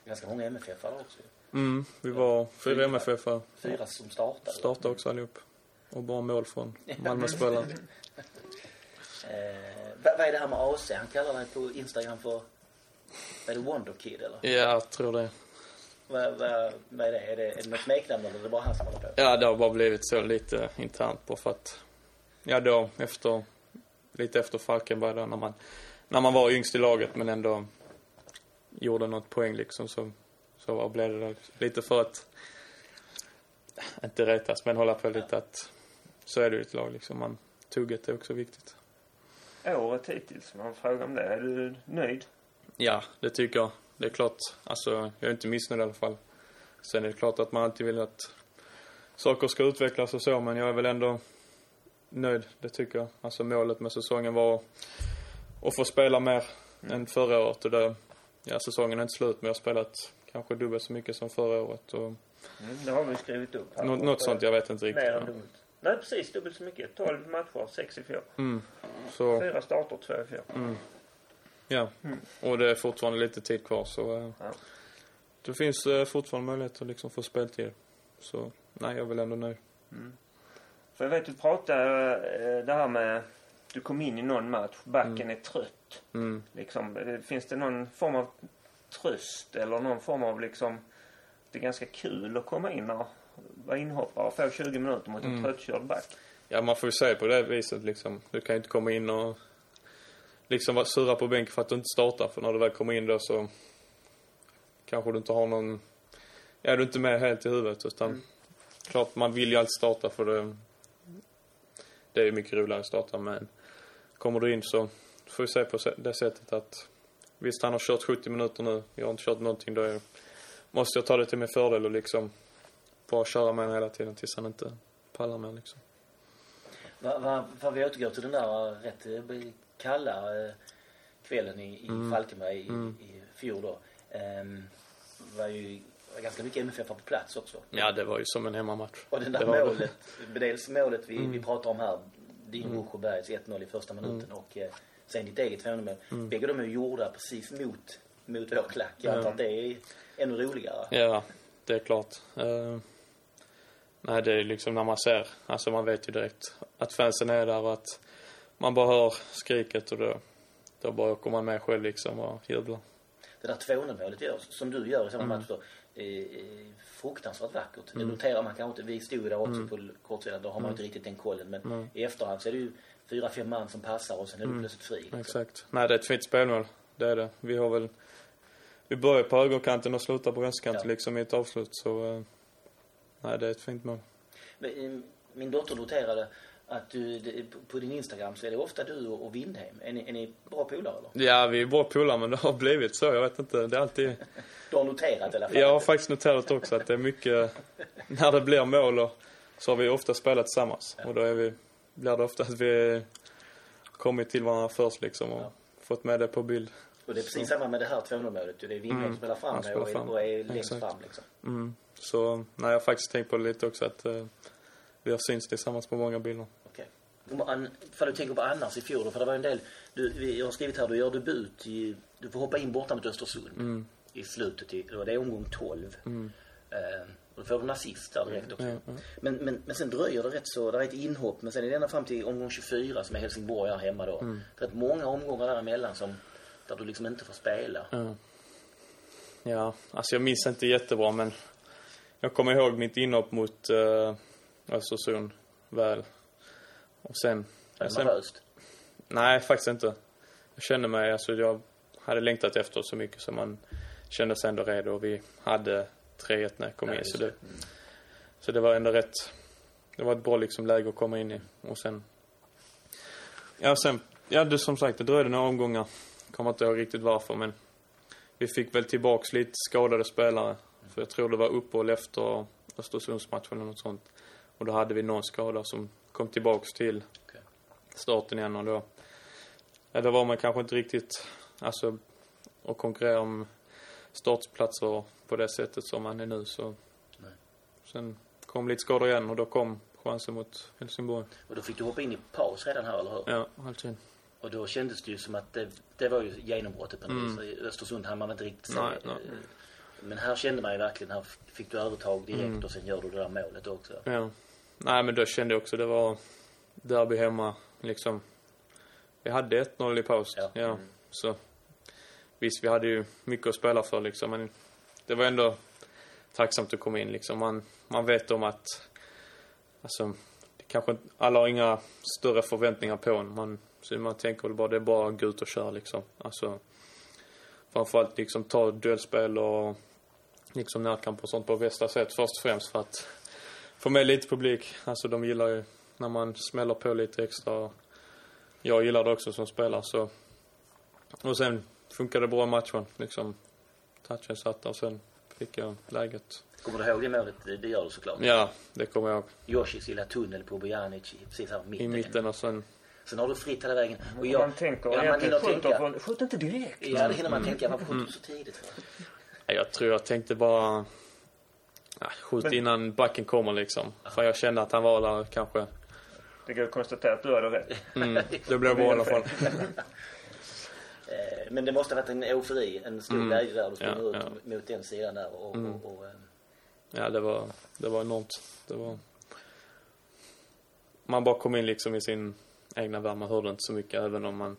Ganska många MFF-are också. Mm, vi var fyra. MFF Fyra som startade. startade också allihop. Och bara mål från Malmöspelare. Eh, vad, är det här med AC? Han kallar dig på Instagram för... Är det Wonder Kid eller? Ja, jag tror det. Vad, vad, vad är det? Är det, är det något smeknamn eller är det bara han som håller på? Ja, det har bara blivit så lite internt på för att, ja då efter, lite efter Falkenberg då när man, när man var yngst i laget men ändå gjorde något poäng liksom så, så blev det lite för att, inte retas men hålla på lite att, så är det ju ett lag liksom. Man, tugget är också viktigt. Året hittills, man frågar om det. Är du nöjd? Ja, det tycker jag. Det är klart, alltså jag är inte missnöjd i alla fall. Sen är det klart att man alltid vill att saker ska utvecklas och så, men jag är väl ändå nöjd, det tycker jag. Alltså målet med säsongen var att få spela mer än förra året och det, ja säsongen är inte slut men jag har spelat kanske dubbelt så mycket som förra året och Mm, det har vi skrivit upp här. nå- något sånt, jag vet inte riktigt. Mer än dubbelt. Nej, precis dubbelt så mycket. 12 matcher, 6 i fjol. Mm. Så, Fyra starter, två i fjol. ja. Och det är fortfarande lite tid kvar så eh, Ja. det finns eh, fortfarande möjlighet att liksom få speltid. Så, nej jag är väl ändå nöjd. För jag vet du pratade eh, det här med du kom in i någon match, backen är trött. Mm. Liksom, finns det någon form av tröst eller någon form av liksom det är ganska kul att komma in och vara inhoppare och få 20 minuter mot en Mm. tröttkörd back. Ja, man får ju säga på det viset liksom. Du kan ju inte komma in och liksom vara sura på bänken för att du inte startar. För när du väl kommer in då så kanske du inte har någon, ja du är inte med helt i huvudet utan klart man vill ju alltid starta för det, det är ju mycket roligare att starta men kommer du in så får vi se på det sättet att visst han har kört 70 minuter nu, jag har inte kört någonting då är, måste jag ta det till min fördel och liksom bara köra med honom hela tiden tills han inte pallar mer liksom. Va, va, för vi återgår till den där eh, rätt eh, kalla eh, kvällen i, i Falkenberg i, i fjol då. Ehm, var ju var ganska mycket MFF på plats också. Ja, det var ju som en hemmamatch. Och det där det var det. målet, dels målet vi, vi pratar om här, din mm. Bergs 1-0 i första minuten och eh, sen ditt eget 2 mål. Bägge de är gjorda precis mot, mot vår klack. Jag antar att det är ännu roligare. Ja, det är klart. Eh, nej, det är liksom när man ser, alltså man vet ju direkt att fansen är där och att man bara hör skriket och då, då bara åker man med själv liksom och jublar. Det där 2-0 målet gör, som du gör i samma match då, är, är fruktansvärt vackert. Det noterar man kanske inte. Vi stod ju där också på kortsidan. Då har man inte riktigt den kollen. Men i efterhand så är det ju fyra, fem man som passar och sen är du plötsligt fri. Liksom. Exakt. Nej, det är ett fint spelmål. Det är det. Vi har väl, vi börjar på högerkanten och slutar på vänsterkanten Ja. liksom i ett avslut så, eh, nej det är ett fint mål. Men, eh, Min dotter noterade att du, på din Instagram så är det ofta du och Windheim. Är ni, är ni bra polare eller? Ja, vi är bra polare men det har blivit så. Jag vet inte. Det är alltid... Du har noterat i alla fall? Jag har faktiskt noterat också att det är mycket, när det blir mål och, så har vi ofta spelat tillsammans. Och då är vi, blir det ofta att vi kommit till varandra först liksom och fått med det på bild. Och det är precis samma med det här 2-0 målet. Det är Windheim som spelar fram spelar och, är- fram. och är längst Exakt. fram liksom. Mm. Så, nej jag har faktiskt tänkt på det lite också att eh, vi har synts tillsammans på många bilder. Okej. Om an- För du tänker på annars i fjol då, för det var en del, du, jag har skrivit här, du gör debut i, du får hoppa in borta mot Östersund i slutet, i, det det omgång 12. Eh, och då får en assist där direkt också. Ja, ja. Men, men, men sen dröjer det rätt så, det är ett inhopp, men sen är det ända fram till omgång 24 som är Helsingborg här hemma då. Det är rätt många omgångar däremellan som, där du liksom inte får spela. Ja. Ja, alltså jag minns inte jättebra men jag kommer ihåg mitt inhopp mot uh, Östersund väl. Och sen... Är det sen nervöst? nej, faktiskt inte. Jag kände mig, alltså jag hade längtat efter så mycket så man kände sig ändå redo och vi hade 3-1 när jag kom Ja, in. Så det. det, så det var ändå rätt, det var ett bra liksom läge att komma in i. Och sen, ja sen, ja det som sagt det dröjde några omgångar. Kommer inte ihåg riktigt varför men vi fick väl tillbaks lite skadade spelare. För jag tror det var uppehåll efter Östersundsmatchen eller något sånt. Och då hade vi någon skada som kom tillbaks till starten igen och då, ja, då var man kanske inte riktigt, alltså, och konkurrera om startplatser på det sättet som han är nu så. Nej. Sen kom lite skador igen och då kom chansen mot Helsingborg. Och då fick du hoppa in i paus redan här, eller hur? Ja, alltid. Och då kändes det ju som att det, det var ju genombrottet på något. I Östersund hann man inte riktigt se. Mm. Nej, nej. Men här kände man ju verkligen, här fick du övertag direkt Mm. och sen gör du det där målet också. Ja. Nej men då kände jag också det var derby hemma liksom. Vi hade 1-0 i paus. Ja. Ja. Mm. Så visst, vi hade ju mycket att spela för liksom. Men det var ändå tacksamt att komma in liksom. Man, man vet om att, alltså, det kanske inte, alla har inga större förväntningar på en. Man, så man tänker väl bara, det är bara att gå ut och köra liksom. Alltså, framförallt liksom ta duellspel och liksom närkamp och sånt på bästa sätt först och främst för att få med lite publik. Alltså de gillar ju när man smäller på lite extra. Jag gillar det också som spelare så. Och sen funkar det bra i matchen liksom. Touchen satt och sen fick jag läget. Kommer du ihåg det målet? Det, det gör du såklart. Ja, det kommer jag ihåg. Joshis lilla tunnel på Bojanic precis här mitten. I mitten och sen, Sen har du fritt hela vägen. Och Och jag, man tänker ja, man hinner skjut, tänka. skjut inte direkt. Ja, det hinner man Mm. tänka. Varför skjuter du så tidigt? jag tror jag tänkte bara, ja, skjut Men- innan backen kommer liksom. För jag kände att han var där kanske. Det går att konstatera att du hade rätt. Mm, det blev bra i alla fall. Eh, Men det måste ha varit en eufori, en stor Mm. glädje där. Du springer Ja, ut ja. mot den sidan där och, Mm. och, och, eh, Ja, det var, det var enormt. Det var... Man bara kom in liksom i sin egna värld. Man hörde inte så mycket även om man...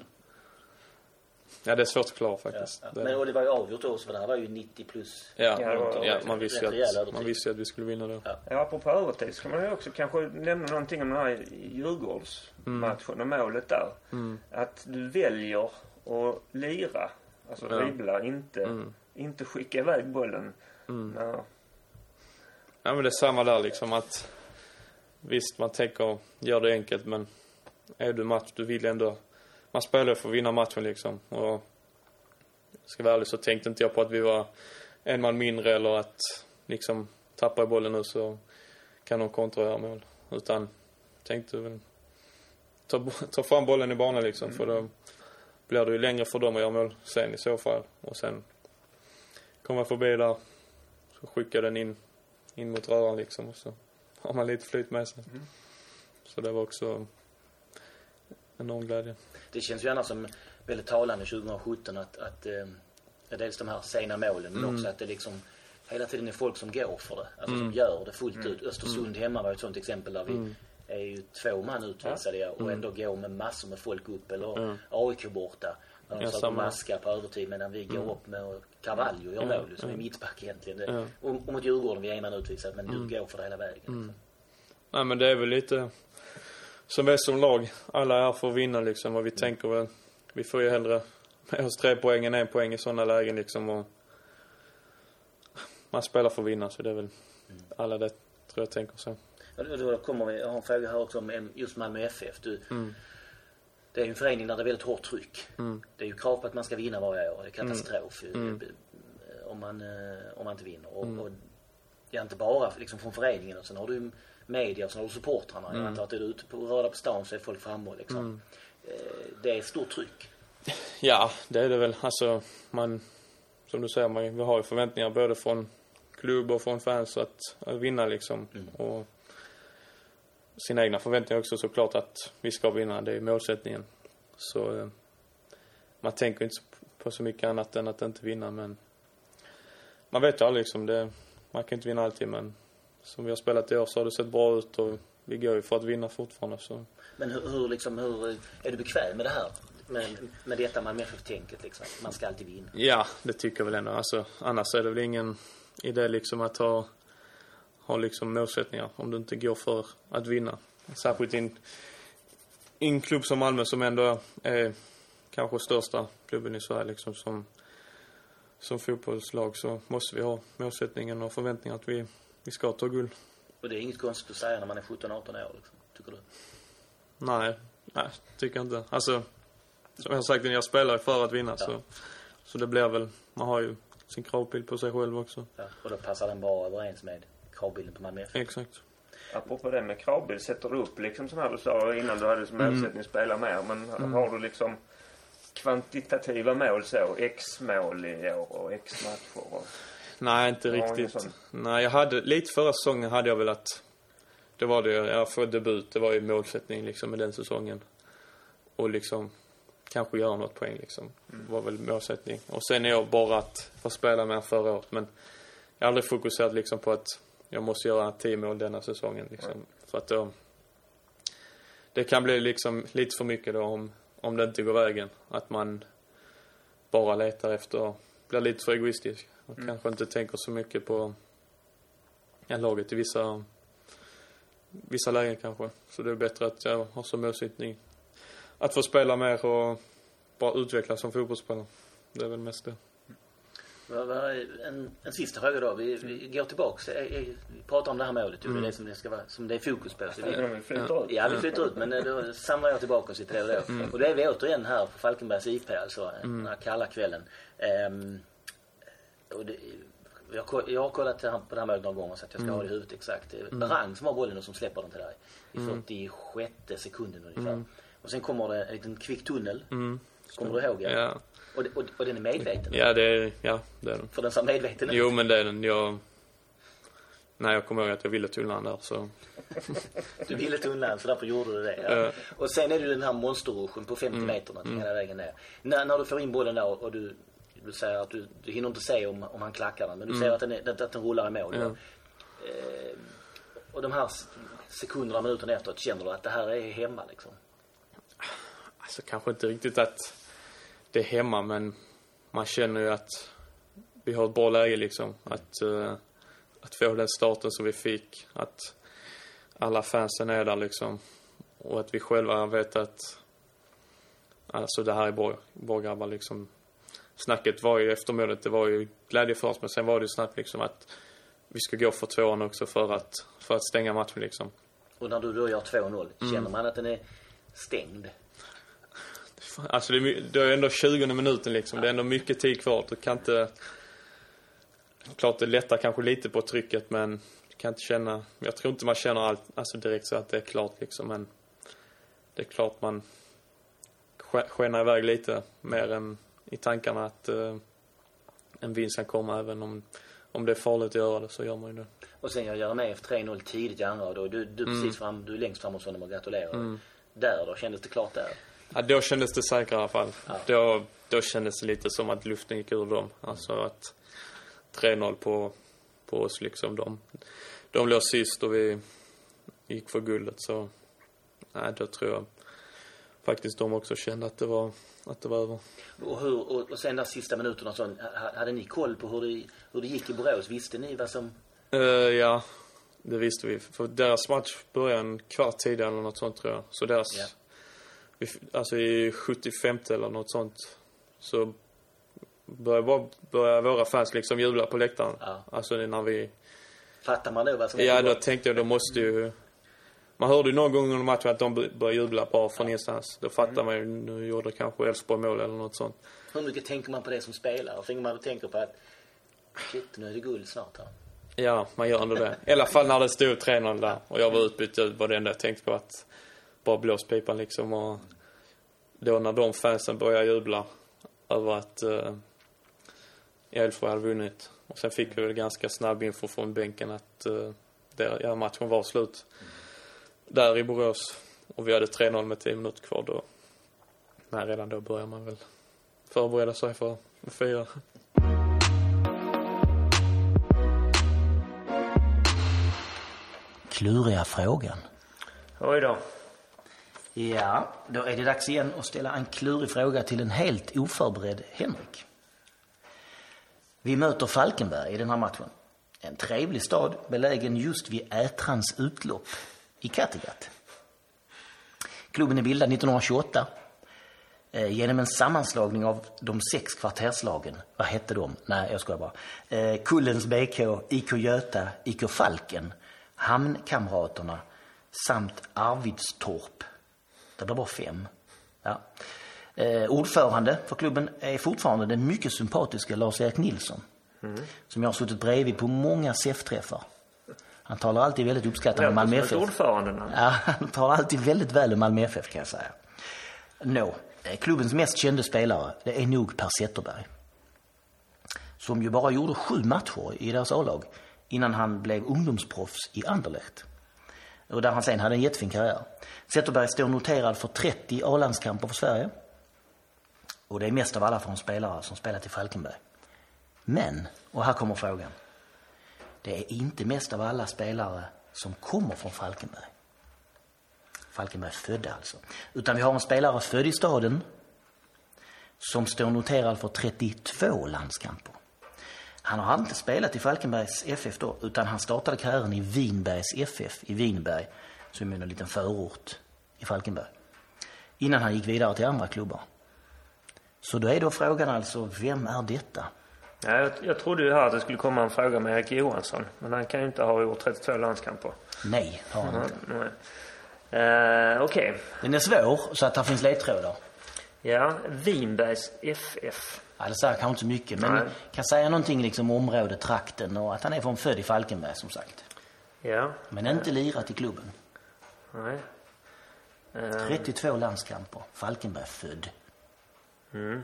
Ja, det är svårt att förklara ja, faktiskt. ja. Det- Men och det var ju avgjort också för det här var ju 90 plus. Ja, Ja, ja, man visste ju att, man visste att vi skulle vinna det. Ja. Ja, apropå övertid så kan man ju också kanske nämna någonting om den här Djurgårdsmatchen och målet där. Mm. Att du väljer att lira, alltså Ja. dribbla, inte, Mm. inte skicka iväg bollen. Mm. när- Ja, men det är samma där liksom att visst, man tänker gör det enkelt men är du match, du vill ändå, man spelar för att vinna matchen liksom och ska vara ärlig så tänkte inte jag på att vi var en man mindre eller att liksom tappar jag bollen nu så kan de kontra och göra mål. Utan tänkte väl ta, ta fram bollen i banan liksom för då blir det ju längre för dem att göra mål sen i så fall och sen komma förbi där så skickar den in in mot röran liksom och så har man lite flyt med sig. Mm. Så det var också enorm glädje. Det känns ju annars som väldigt talande 2017 att, att eh, dels de här sena målen men Mm. också att det liksom hela tiden är folk som går för det. Alltså Mm. som gör det fullt ut. Östersund hemma var ett sånt exempel där vi Mm. Är ju två man utvisade ja. och Mm. ändå går med massor med folk upp. Eller Ja. AIK borta. När de Ja, satt och samma. maskar på övertid medan vi går Mm. upp med Carvalho och gör mål som är mittback egentligen. Det, Ja. och, och mot Djurgården, vi är en man utvisad men Mm. du går för det hela vägen. Mm. Liksom. Nej men det är väl lite som vi är som lag. Alla är här för att vinna liksom och vi tänker väl, vi får ju hellre med oss tre poäng än en poäng i sådana lägen liksom och man spelar för att vinna så det är väl alla det tror jag tänker så. Då- kommer vi, jag har en fråga här också om just Malmö FF. Du, Mm. Det är ju en förening där det är väldigt hårt tryck. Mm. Det är ju krav på att man ska vinna varje år. Det är katastrof Mm. eh, om, man, eh, om man inte vinner. Och, Mm. och det är inte bara liksom från föreningen. Sen har du media och sen har du supportrarna. Jag Mm. antar att är du ute på röda på stan så är folk framme liksom. Mm. Eh, Det är stort tryck. Ja, det är det väl. Alltså, man, som du säger, man, vi har ju förväntningar både från klubb och från fans att, att vinna liksom. Mm. Och sina egna förväntningar också såklart att vi ska vinna. Det är målsättningen. Så eh, man tänker inte på så mycket annat än att inte vinna men man vet ju aldrig liksom. Det, man kan inte vinna alltid men som vi har spelat i år så har det sett bra ut och vi går ju för att vinna fortfarande så. Men hur, hur, liksom, hur är du bekväm med det här? Med, med detta Malmö FF-tänket liksom. Man ska alltid vinna. Ja, det tycker jag väl ändå. Alltså, annars är det väl ingen idé liksom att ha, ha liksom målsättningar om du inte går för att vinna. Särskilt i en, i en klubb som Malmö som ändå är kanske största klubben i Sverige liksom som, som fotbollslag så måste vi ha målsättningen och förväntningar att vi, vi ska ta guld. Och det är inget konstigt att säga när man är 17-18 år liksom. Tycker du? Nej, nej, tycker jag inte. Alltså, som jag sagt, jag spelar för att vinna Ja. så, så det blir väl, man har ju sin kravbild på sig själv också. Ja. Och då passar den bra överens med kravbilden på Malmö FF. Exakt. Apropå det med kravbild, sätter du upp liksom som här du sa innan du hade som Mm. målsättning att spela mer. Men har du liksom kvantitativa mål så? X mål i år och X matcher? Och... Nej, inte riktigt. Nej, jag hade, lite förra säsongen hade jag väl att, det var det, jag får debut, det var ju målsättning liksom med den säsongen. Och liksom, kanske göra något poäng liksom. var väl målsättning. Och sen är jag bara att få spela med förra året, men jag har aldrig fokuserat liksom på att jag måste göra 10 mål denna säsongen liksom. För att då, det kan bli liksom lite för mycket då om, om det inte går vägen. Att man bara letar efter, blir lite för egoistisk. Och kanske inte tänker så mycket på ja, laget i vissa, vissa lägen kanske. Så det är bättre att jag har som målsättning att få spela mer och bara utvecklas som fotbollsspelare. Det är väl mest det. En, en sista fråga då. Vi, vi går tillbaks. Eh, eh, Vi pratar om det här målet. ju. Det är det som det ska vara, som det är fokus på. Så vi, Ja, vi flyttar ut. Ja, vi flyttar ut, men eh, då samlar jag tillbaka oss till det då. Och då är vi återigen här på Falkenbergs IP, alltså den här kalla kvällen. Ehm, och det, jag, jag har kollat på det här målet några gånger så att jag ska ha det i huvudet exakt. Det är Rang som har bollen och som släpper den till dig. I 46 sekunden ungefär. Och sen kommer det en liten kvick tunnel. Kommer du ihåg? Ja, Och, och, och den är medveten. ja det är, ja, det är den. För den är medveten. Jo, men det är den. Jag, nej, jag kommer ihåg att jag ville tulla den där så. Du ville tunneln så därför gjorde du det. Ja. Och sen är det ju den här monsterruschen på 50 meter mm. hela vägen ner. När, när du får in bollen där och du, du säger att du, du hinner inte se om, om han klackar den. Men du ser att den, är, att den rullar i mål. Ja. Eh, och de här sekunderna, minuterna efteråt känner du att det här är hemma liksom. Alltså kanske inte riktigt att det är hemma, men man känner ju att vi har ett bra läge liksom. Att, eh, att få den starten som vi fick. Att alla fansen är där liksom. Och att vi själva vet att alltså det här är bra, bra grabbar liksom. Snacket var ju efter målet, det var ju glädje för oss, men sen var det ju snabbt liksom att vi ska gå för tvåan också för att, för att stänga matchen liksom. Och när du då gör 2-0, Mm. känner man att den är stängd? Alltså det är, det är ändå 20 minuten liksom. Det är ändå mycket tid kvar. Du kan inte... Klart det lättar kanske lite på trycket men du kan inte känna... Jag tror inte man känner allt, alltså direkt så att det är klart liksom men... Det är klart man sk- skenar iväg lite mer än i tankarna att uh, en vinst kan komma även om, om det är farligt att göra det så gör man ju det. Och sen gör Jeremejeff 3-0 tidigt i andra och då är du, du Mm. precis fram, du är längst fram hos honom och gratulerar. Där då, kändes det klart där? Ja, då kändes det säkrare i alla fall. Ja. Då, då kändes det lite som att luften gick ur dem. Alltså att 3-0 på, på oss liksom. De, de låg sist och vi gick för guldet så... Nej, då tror jag faktiskt de också kände att det var, att det var över. Och, hur, och, och sen de sista minuterna och sånt, hade ni koll på hur det, hur det gick i Borås? Visste ni vad som... Eh, ja, det visste vi. För deras match började en kvart tidigare eller något sånt tror jag. Så deras... Ja. Alltså i 75 eller något sånt så började, bara- började våra fans liksom jubla på läktaren. Ja. Alltså när vi... Fattar man då vad som Ja, då tänkte jag, då måste ju... Man hörde ju någon gång under matchen att de började jubla bara från ingenstans. Då fattar man ju, nu gjorde kanske Elfsborg mål eller något sånt. Hur mycket tänker man på det som spelare? Tänker man tänker på att shit, nu är det guld snart här. Ja, man gör ändå det. I alla fall när det stod 3-0 där och jag var utbytt ut var det enda jag tänkte på att bara blås pipan liksom och då när de fansen började jubla över att uh, Elfsborg hade vunnit och sen fick vi väl ganska snabb info från bänken att uh, det, ja, matchen var slut där i Borås och vi hade 3-0 med 10 minuter kvar då. Nej, redan då börjar man väl förbereda sig för att fira. Kluriga frågan. Oj då. Ja, då är det dags igen att ställa en klurig fråga till en helt oförberedd Henrik. Vi möter Falkenberg i den här matchen. En trevlig stad belägen just vid Ätrans utlopp i Kattegatt. Klubben är bildad 1928 eh, genom en sammanslagning av de sex kvarterslagen. Vad hette de? Nej, jag skojar bara. Eh, Kullens BK, IK Göta, IK Falken, Hamnkamraterna samt Arvidstorp. Det blir bara fem. Ja. Eh, ordförande för klubben är fortfarande den mycket sympatiska Lars-Erik Nilsson. Som jag har suttit bredvid på många SEF-träffar. Han talar alltid väldigt uppskattande om Malmö FF. Ja, han talar alltid väldigt väl om Malmö FF kan jag säga. Nå, eh, klubbens mest kände spelare, det är nog Per Zetterberg. Som ju bara gjorde sju matcher i deras A-lag innan han blev ungdomsproffs i Anderlecht. Och där han sen hade en jättefin karriär. Zetterberg står noterad för 30 A-landskamper för Sverige. Och det är mest av alla från spelare som spelat i Falkenberg. Men, och här kommer frågan. Det är inte mest av alla spelare som kommer från Falkenberg. Falkenberg födda alltså. Utan vi har en spelare född i staden som står noterad för 32 landskamper. Han har inte spelat i Falkenbergs FF då, utan han startade karriären i Vinbergs FF i Vinberg, som är en liten förort i Falkenberg. Innan han gick vidare till andra klubbar. Så då är då frågan alltså, vem är detta? Ja, jag, jag trodde ju här att det skulle komma en fråga med Erik Johansson. Men han kan ju inte ha gjort 32 landskamper. Nej, har han inte. Nej. Uh, Okej. Den är svår, så att här finns ledtrådar. Ja, Vinbergs FF. Ja, det säger kanske inte så mycket, men Nej. kan säga någonting liksom om området, trakten och att han är från född i Falkenberg som sagt. Ja. Men inte lirat i klubben. Nej. Eh, 32 landskamper, Falkenberg född. Mm.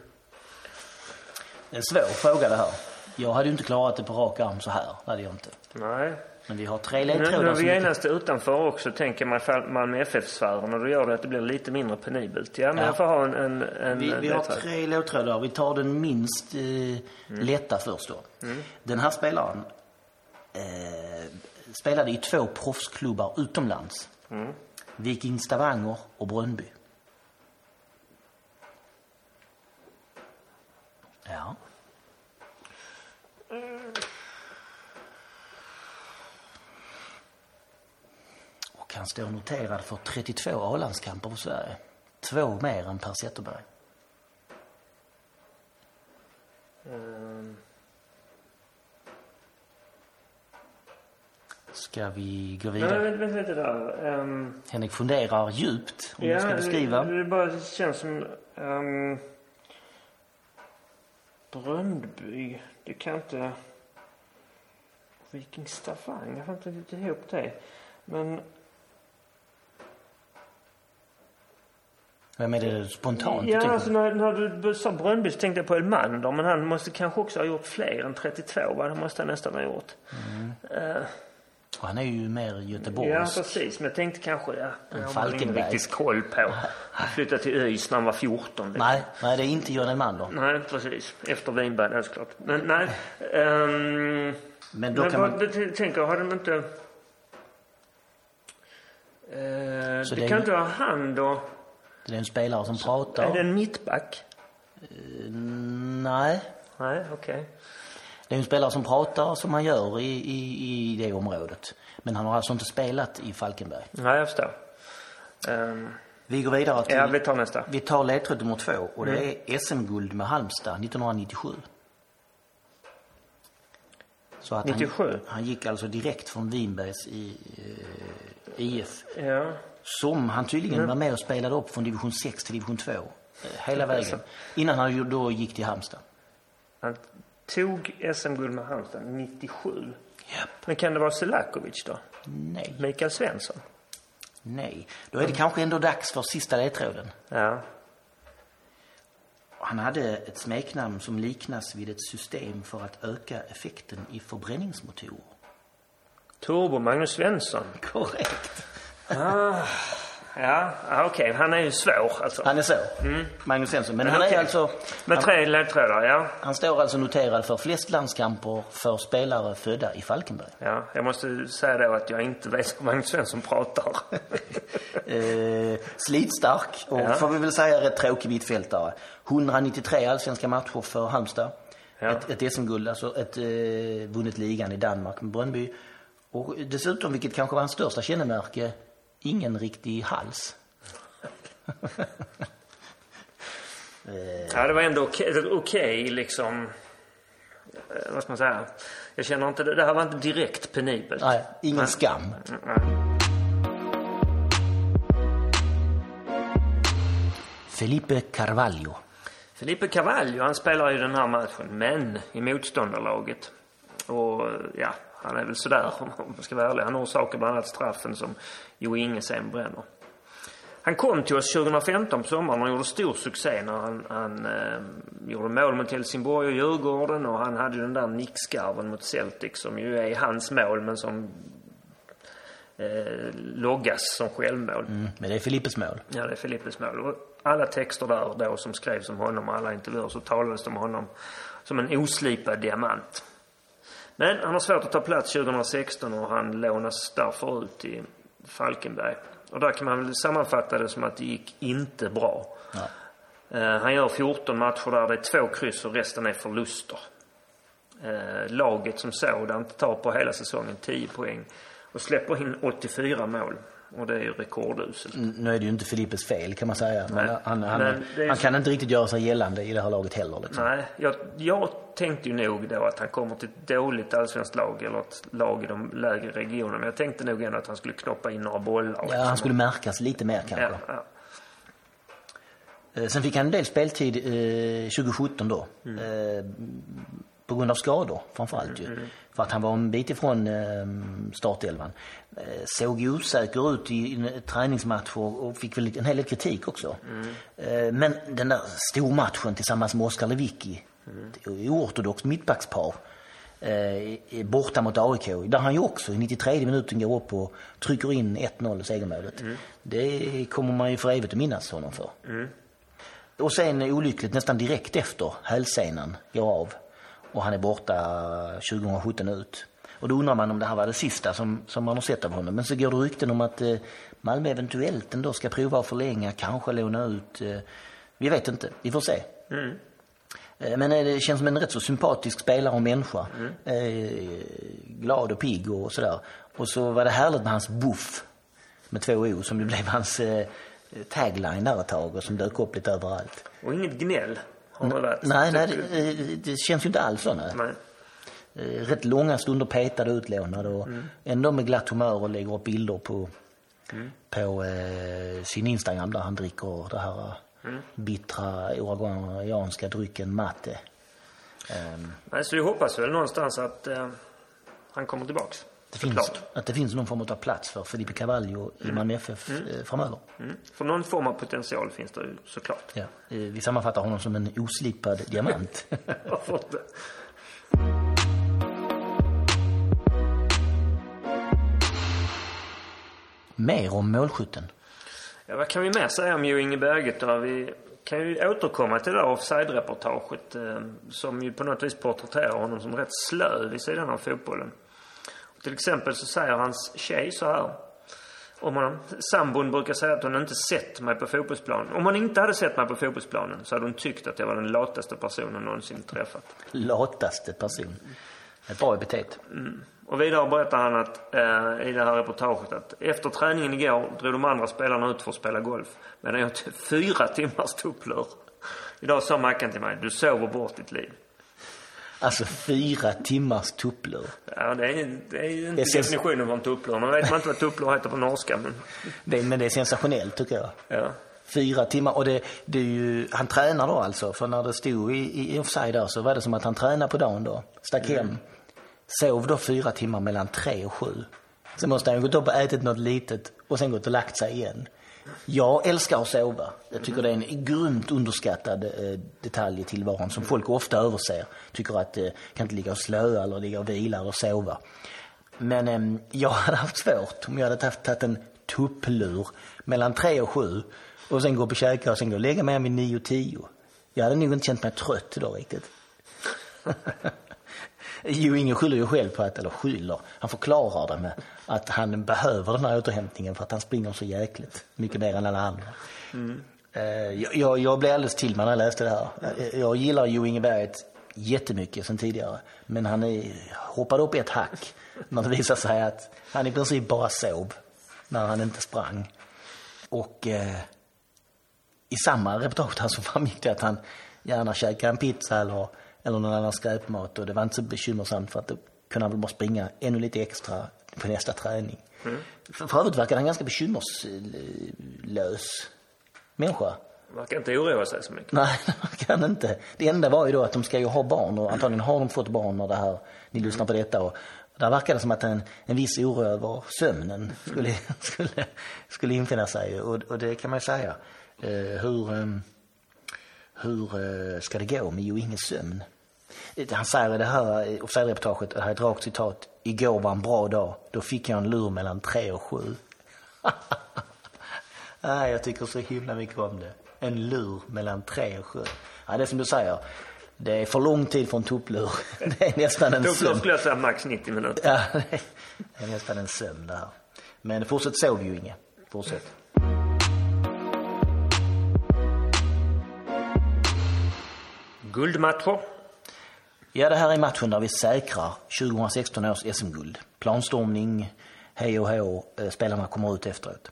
Det är en svår fråga det här. Jag hade ju inte klarat det på rak arm så här, hade jag inte. nej. Men vi har tre Nu, nu ledtrådar är vi genast utanför också, tänker man Malmö FF-sfären. Och då gör det att det blir lite mindre penibelt. Ja, men Ja. jag får ha en, en, en Vi, vi har tre ledtrådar. Vi tar den minst eh, lätta först då. Den här spelaren eh, spelade i två proffsklubbar utomlands. Viking Stavanger och Brönnby. Ja. Och han står noterad för 32 A-landskamper för Sverige. Två mer än Per Zetterberg. Ehm, Ska vi gå Nej, vidare? vänta, vänta lite där. Um, Henrik funderar djupt om ja, du ska beskriva. Det, det bara känns som... Um, Bröndby. Det kan inte... Viking Stavanger. Jag får inte riktigt ihop det. Men... Vem är det spontant Ja, alltså när, när du sa Bröndby så tänkte jag på Elmander. Men han måste kanske också ha gjort fler än 32. Va? Det måste han nästan ha gjort. Eh, Och Han är ju mer Ja, göteborgsk. precis. Men jag tänkte kanske, ja, ingen Falkenberg. riktigt koll på. Han flyttade till ÖIS när han var 14. liksom. nej, nej, det är inte John Elmander. Nej, precis. Efter Winberg, det är såklart. Men nej. Um, Men då men kan vad, man... tänker jag, har de inte... Så det, det kan inte vara han då. Det är en spelare som Är det pratar. en mittback? Nej. Nej, okej. Det är en spelare som pratar som han gör i, i, i det området. Men han har alltså inte spelat i Falkenberg. Nej, jag förstår. Ehm, Vi går vidare till... ja, vi tar nästa. Vi tar ledtråd nummer två och det Mm. är SM-guld med Halmstad 1997. Så att 97? Han, han gick alltså direkt från Vinbergs i, eh, IF. Ja. Som han tydligen Mm. var med och spelade upp från division 6 till division 2. eh, Hela vägen. Innan han då gick till Halmstad. Han tog SM-guld med Halmstad 97. Japp. Men kan det vara Selakovic då? Nej, Mikael Svensson? nej. Då är det kanske ändå dags för sista ledtråden. Ja. Han hade ett smeknamn som liknas vid ett system för att öka effekten i förbränningsmotorer. Turbo Magnus Svensson. Korrekt. Ja, ja, okej. Han är ju svår alltså. Han är så. Magnus Svensson. Men Men han är okej. alltså... Med tre ledtrådar, ja. han står alltså noterad för flest landskamper för spelare födda i Falkenberg. ja. Jag måste säga då att jag inte vet hur Magnus Svensson pratar. Eh, slitstark och Ja. får vi väl säga rätt tråkig mittfältare. 193 allsvenska matcher för Halmstad. Ja. Ett, ett SM-guld, alltså ett eh, vunnit ligan i Danmark med Brönnby. Och dessutom, vilket kanske var hans största kännemärke, ingen riktig hals. ja, det var ändå okej, okej liksom. Eh, vad ska man säga? Jag känner inte, det här var inte direkt penibelt. Nej, ingen skam. Nej. Felipe Carvalho. Felipe Carvalho, han spelar ju den här matchen, men i motståndarlaget. Och ja, han är väl sådär om man ska vara ärlig. Han orsakar bland annat straffen som Jo Inge sen bränner. Han kom till oss 2015 på sommaren och gjorde stor succé när han, han eh, gjorde mål mot Helsingborg och Djurgården och han hade ju den där nickskarven mot Celtic som ju är hans mål men som eh, loggas som självmål. Mm, men det är Filippes mål. Ja, det är Filippes mål. Och alla texter där då som skrevs om honom och alla intervjuer så talades det om honom som en oslipad diamant. Men han har svårt att ta plats 2016 och han lånas därför ut till Falkenberg. Och där kan man väl sammanfatta det som att det gick inte bra. Ja. Eh, Han gör 14 matcher där det är två kryss och resten är förluster. Eh, Laget som sådant tar på hela säsongen 10 poäng och släpper in 84 mål. Och det är ju rekorduselt. Nu är det ju inte Filippes fel kan man säga. Nej. han, han, han så- kan inte riktigt göra sig gällande i det här laget heller. Liksom. Nej, jag, jag tänkte ju nog då att han kommer till ett dåligt allsvenskt lag eller ett lag i de lägre regionerna. Men jag tänkte nog ändå att han skulle knoppa in några bollar. Ja, han skulle märkas lite mer kanske. Ja, ja. Eh, Sen fick han en del speltid eh, 2017 då. Eh, på grund av skador framförallt ju. För att han var en bit ifrån eh, startelvan. Eh, såg ju osäker ut i, träningsmatcher och fick väl en hel del kritik också. Eh, men den där stormatchen tillsammans med Oskar Lewicki, mm. oortodoxt mittbackspar. Eh, borta mot AIK, där han ju också i 93 minuten går upp och trycker in 1-0 segermålet. Det kommer man ju för evigt att minnas honom för. Och sen olyckligt nästan direkt efter hälsenan går av och han är borta 2017 ut. Och då undrar man om det här var det sista som, som man har sett av honom. Men så går det rykten om att eh, Malmö eventuellt ändå ska prova att förlänga, kanske låna ut. Eh, vi vet inte, vi får se. Eh, Men eh, det känns som en rätt så sympatisk spelare och människa. Eh, glad och pigg och sådär. Och så var det härligt med hans buff med två O som det blev hans tagline där ett tag och som dök upp lite överallt. Och inget gnäll har. Nej, nej, Tycker det, det känns ju inte alls så. Nej. nej. Eh, Rätt långa stunder petad och utlånad och ändå med glatt humör och lägger upp bilder på, på eh, sin Instagram där han dricker det här eh, bittra uruguayanska drycken mate. Ehm, nej. Så vi hoppas väl någonstans att eh, han kommer tillbaks. Det finns, att det finns någon form av plats för Felipe Cavallo i Malmö FF eh, framöver. Mm. För någon form av potential finns det ju såklart. Ja. Eh, Vi sammanfattar honom som en oslipad diamant. Varför inte? Mer om målskytten. Ja, vad kan vi mer säga om Jo Inge Berget då? Vi kan ju återkomma till det där offside-reportaget eh, som ju på något vis porträtterar honom som rätt slö vid sidan av fotbollen. Till exempel så säger hans tjej så här om honom. Sambon brukar säga att hon inte sett mig på fotbollsplanen. Om hon inte hade sett mig på fotbollsplanen så hade hon tyckt att jag var den lataste personen hon någonsin träffat. Lataste person. Ett bra epitet. Och vidare berättar han att, eh, i det här reportaget att efter träningen igår drog de andra spelarna ut för att spela golf. Medan jag tog fyra timmars tupplur. Idag sa Mackan till mig, du sover bort ditt liv. Alltså fyra timmars tupplur. Ja, det är, det är ju inte Det känns- definitionen av en tupplur. Man vet man inte vad tupplur heter på norska, men Det, men det är sensationellt tycker jag. ja. Fyra timmar. Och det, det är ju, han tränar då alltså. För när det stod i, i offside där så var det som att han tränade på dagen då. Stack hem. Sov då fyra timmar mellan tre och sju. Sen måste han gått upp och ätit något litet och sen gått och lagt sig igen. Jag älskar att sova. Jag tycker det är en grymt underskattad eh, detalj i tillvaron som folk ofta överser. Tycker att eh, kan inte ligga och slöa eller ligga och vila eller sova. Men eh, jag hade haft svårt om jag hade haft, tagit en tupplur mellan tre och sju och sen gå upp och käka och sen gå och lägga mig vid nio och tio. Jag hade nog inte känt mig trött idag riktigt. Jo, ingen skyller ju själv på att, eller skyller, han förklarar det med att han behöver den här återhämtningen för att han springer så jäkligt mycket mer än alla andra. Mm. Jag, jag, jag blev alldeles till mig när jag läste det här. Eh, jag, gillar Jo Inge Berget jättemycket sen tidigare. Men han är, hoppade upp i ett hack när det visade sig att han i princip bara sov när han inte sprang. Och eh, i samma reportage så framgick det att han gärna käkade en pizza eller, eller någon annan skräpmat och det var inte så bekymmersamt för att då kunde han väl bara springa ännu lite extra på nästa träning. För, för övrigt verkar han ganska bekymmerslös människa. Verkar inte oroa sig så mycket. Nej, det verkar han inte. Det enda var ju då att de ska ju ha barn och antagligen har de fått barn när det här, ni lyssnar på detta och, Där verkar det som att en, en viss oro över sömnen skulle, skulle, skulle infinna sig. Och, och det kan man ju säga. Eh, hur, eh, hur eh, ska det gå med Jo Inges sömn? Eh, Han säger i det här officerreportaget, det här är ett rakt citat. Igår var en bra dag. Då fick jag en lur mellan tre och sju. Jag tycker så himla mycket om det. En lur mellan tre och sju. Ja, det är som du säger. Det är för lång tid för en tupplur. Det är nästan en Då sömn. skulle jag säga max 90 minuter. Ja, det är nästan en sömn det här. Men fortsätt sov ju Inge. Fortsätt. Guldmatcher. Ja, det här är matchen där vi säkrar 2016 års SM-guld. Planstormning, hej och hå, eh, spelarna kommer ut efteråt.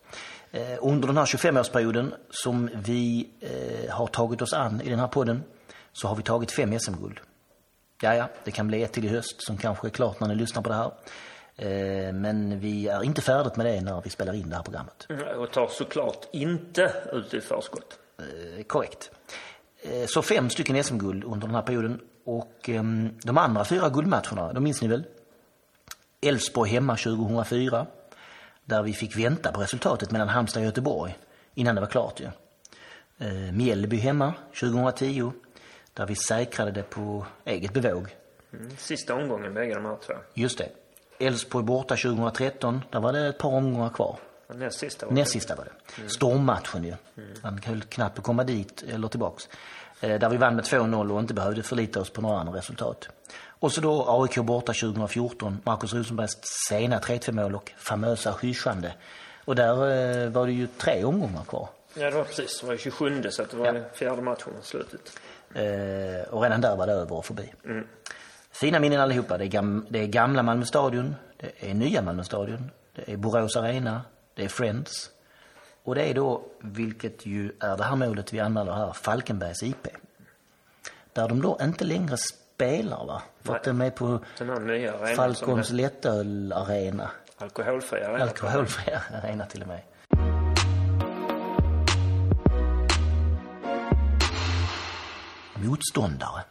Eh, Under den här 25-årsperioden som vi eh, har tagit oss an i den här podden så har vi tagit fem SM-guld. Ja, ja, det kan bli ett till i höst som kanske är klart när ni lyssnar på det här. Men vi är inte färdigt med det när vi spelar in det här programmet. Och tar såklart inte ut i förskott. Korrekt. Eh, Så fem stycken SM-guld under den här perioden. Och ehm, de andra fyra guldmatcherna, de minns ni väl? Elfsborg hemma 2004. Där vi fick vänta på resultatet mellan Halmstad och Göteborg innan det var klart ju. Eh, Mjällby hemma 2010. Där vi säkrade det på eget bevåg. Mm. Sista omgången bägge de här två. Just det. Elfsborg borta 2013. Där var det ett par omgångar kvar. Näst sista var Näst sista var det. Stormmatchen ju. Man kan väl knappt komma dit eller tillbaks. Eh, Där vi vann med 2-0 och inte behövde förlita oss på några andra resultat. Och så då AIK borta 2014. Marcus Rosenbergs sena 3-2 mål och famösa hyschande. Och där eh, var det ju tre omgångar kvar. Ja, det var precis. Det var ju 27 så det var Ja. fjärde matchen i slutet. Eh, och redan där var det över och förbi. Fina minnen allihopa. Det är, gam- det är gamla Malmö stadion. Det är nya Malmö stadion. Det är Borås Arena. Det är Friends. Och det är då, vilket ju är det här målet vi anmäler här, Falkenbergs IP. Där de då inte längre spelar va? För att de är på Falcons som lättöl-arena. är alkoholfri arena. Alkoholfri arena till och med. Motståndare.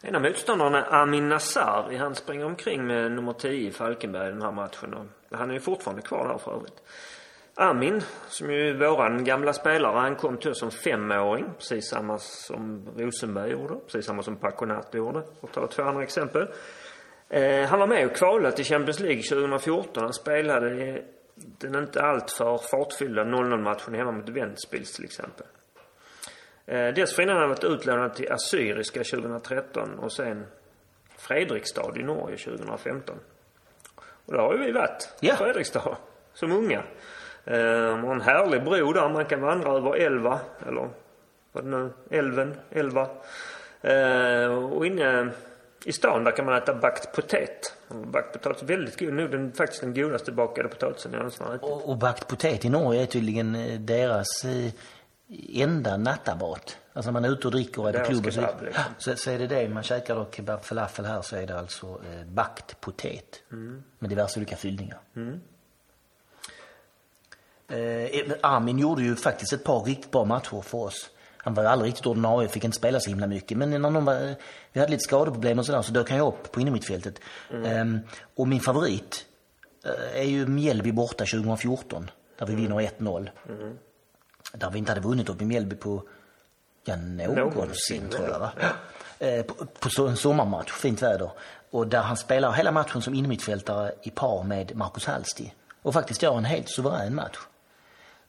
En av motståndarna är Amin Nassar. Han springer omkring med nummer 10 i Falkenberg i den här matchen. Han är ju fortfarande kvar där för övrigt. Amin, som ju är våran gamla spelare, han kom till oss som femåring. Precis samma som Rosenberg gjorde. Precis samma som Paconato gjorde. För att ta två andra exempel. Eh, han var med och kvalade till Champions League 2014. Han spelade den inte alltför fartfyllda 0-0-matchen hemma mot Ventspils till exempel. Eh, Dessförinnan hade han varit utlånad till Assyriska 2013 och sen Fredrikstad i Norge 2015. Och där har ju vi varit. Ja. Fredrikstad. Som unga. Eh, och en härlig bro där man kan vandra över Elva. Eller vad det nu Älven. Elva. Eh, och inne i stan där kan man äta bakt potet. Bakt potatis väldigt god. Nog den, faktiskt den godaste bakade potatisen jag någonsin har ätit. Och, och bakt potet i Norge är tydligen eh, deras eh, enda nattamat. Alltså man är ute och dricker och äter Deras klubb och så, liksom. så, så är det det. Man käkar då kebab falafel här så är det alltså eh, bakt potet. Mm. Med diverse olika fyllningar. Eh, Armin gjorde ju faktiskt ett par riktigt bra matcher för oss. Han var aldrig riktigt ordinarie, fick inte spela så himla mycket. Men när någon var, vi hade lite skadeproblem och sådär så dök han ju upp på innermittfältet. Ehm, och min favorit eh, är ju Mjällby borta 2014. Där vi vinner 1-0. Där vi inte hade vunnit upp i Mjällby på, ja någonsin tror jag va. Eh, på, på en sommarmatch, fint väder. Och där han spelar hela matchen som innermittfältare i par med Marcus Hallsti. Och faktiskt gör en helt suverän match.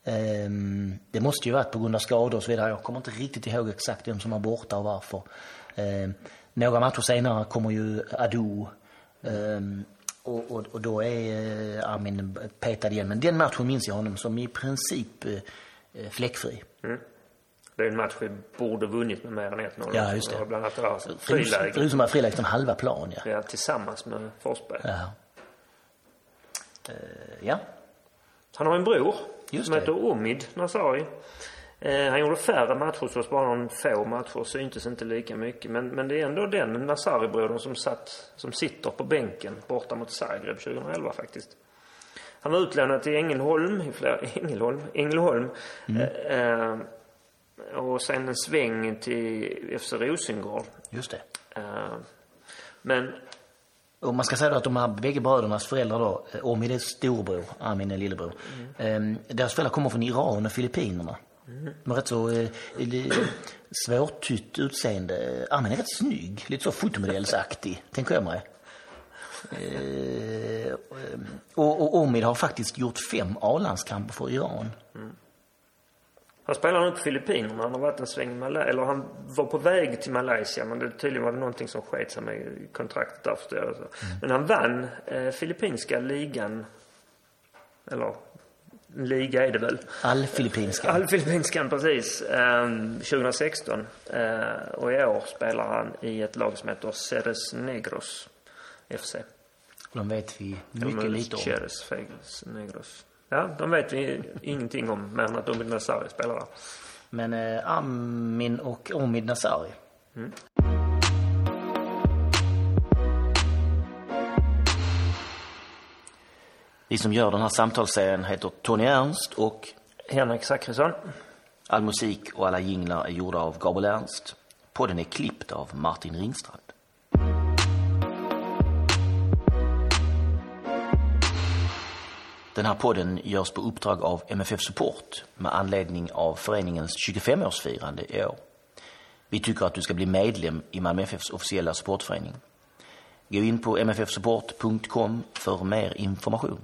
Ehm, det måste ju varit på grund av skador och så vidare. Jag kommer inte riktigt ihåg exakt vem som var borta och varför. Ehm, några matcher senare kommer ju Adu. Ehm, och, och, och då är eh, Armin petad igen. Men den matchen minns jag honom som i princip eh, fläckfri. Det är en match vi borde vunnit med mer än 1-0. Ja, just det. Bland annat det var friläge. Rosenberg friläge från halva plan, ja. Ja, tillsammans med Forsberg. Ja. Eh, ja. Han har en bror Just som det. heter Omid Nasari. Eh, han gjorde färre matcher hos oss, bara någon få matcher, syntes inte lika mycket. Men, men det är ändå den Nasari-brodern som, satt, som sitter på bänken borta mot Zagreb 2011 faktiskt. Han var utlånad till Ängelholm, i flera, Ängelholm, Ängelholm. Mm. Eh, eh, och sen en sväng till FC Rosengård. Just det. Eh, Men Och man ska säga att de här bägge brödernas föräldrar då, eh, Omid är storebror, Amin är lillebror. Mm. deras föräldrar kommer från Iran och Filippinerna. Mm. De har rätt så eh, svårtytt utseende. Amin är rätt snygg, lite så fotomodellsaktig, tänker jag mig. Eh, och, och Omid har faktiskt gjort fem A-landskamper för Iran. Mm. Han spelar nu på Filippinerna. Han har varit en sväng i Malaysia. Eller han var på väg till Malaysia. Men det, tydligen var det någonting som sket sig med kontraktet där förstår jag. Mm. Men han vann eh, filippinska ligan. Eller liga är det väl? Allfilippinskan. Allfilippinskan, precis. Eh, 2016. Eh, och i år spelar han i ett lag som heter Ceres Negros FC. De vet vi mycket lite om. Negros. Ja, de vet vi ingenting om, men att Omid Nasari spelar där. Men eh, Amin och Omid Nasari. Mm. Vi som gör den här samtalsserien heter Tony Ernst och Henrik Zackrisson. All musik och alla jinglar är gjorda av Gabriel Ernst. Podden är klippt av Martin Ringstrand. Den här podden görs på uppdrag av MFF Support med anledning av föreningens 25-årsfirande i år. Vi tycker att du ska bli medlem i Malmö FFs officiella supportförening. Gå in på mffsupport.com för mer information.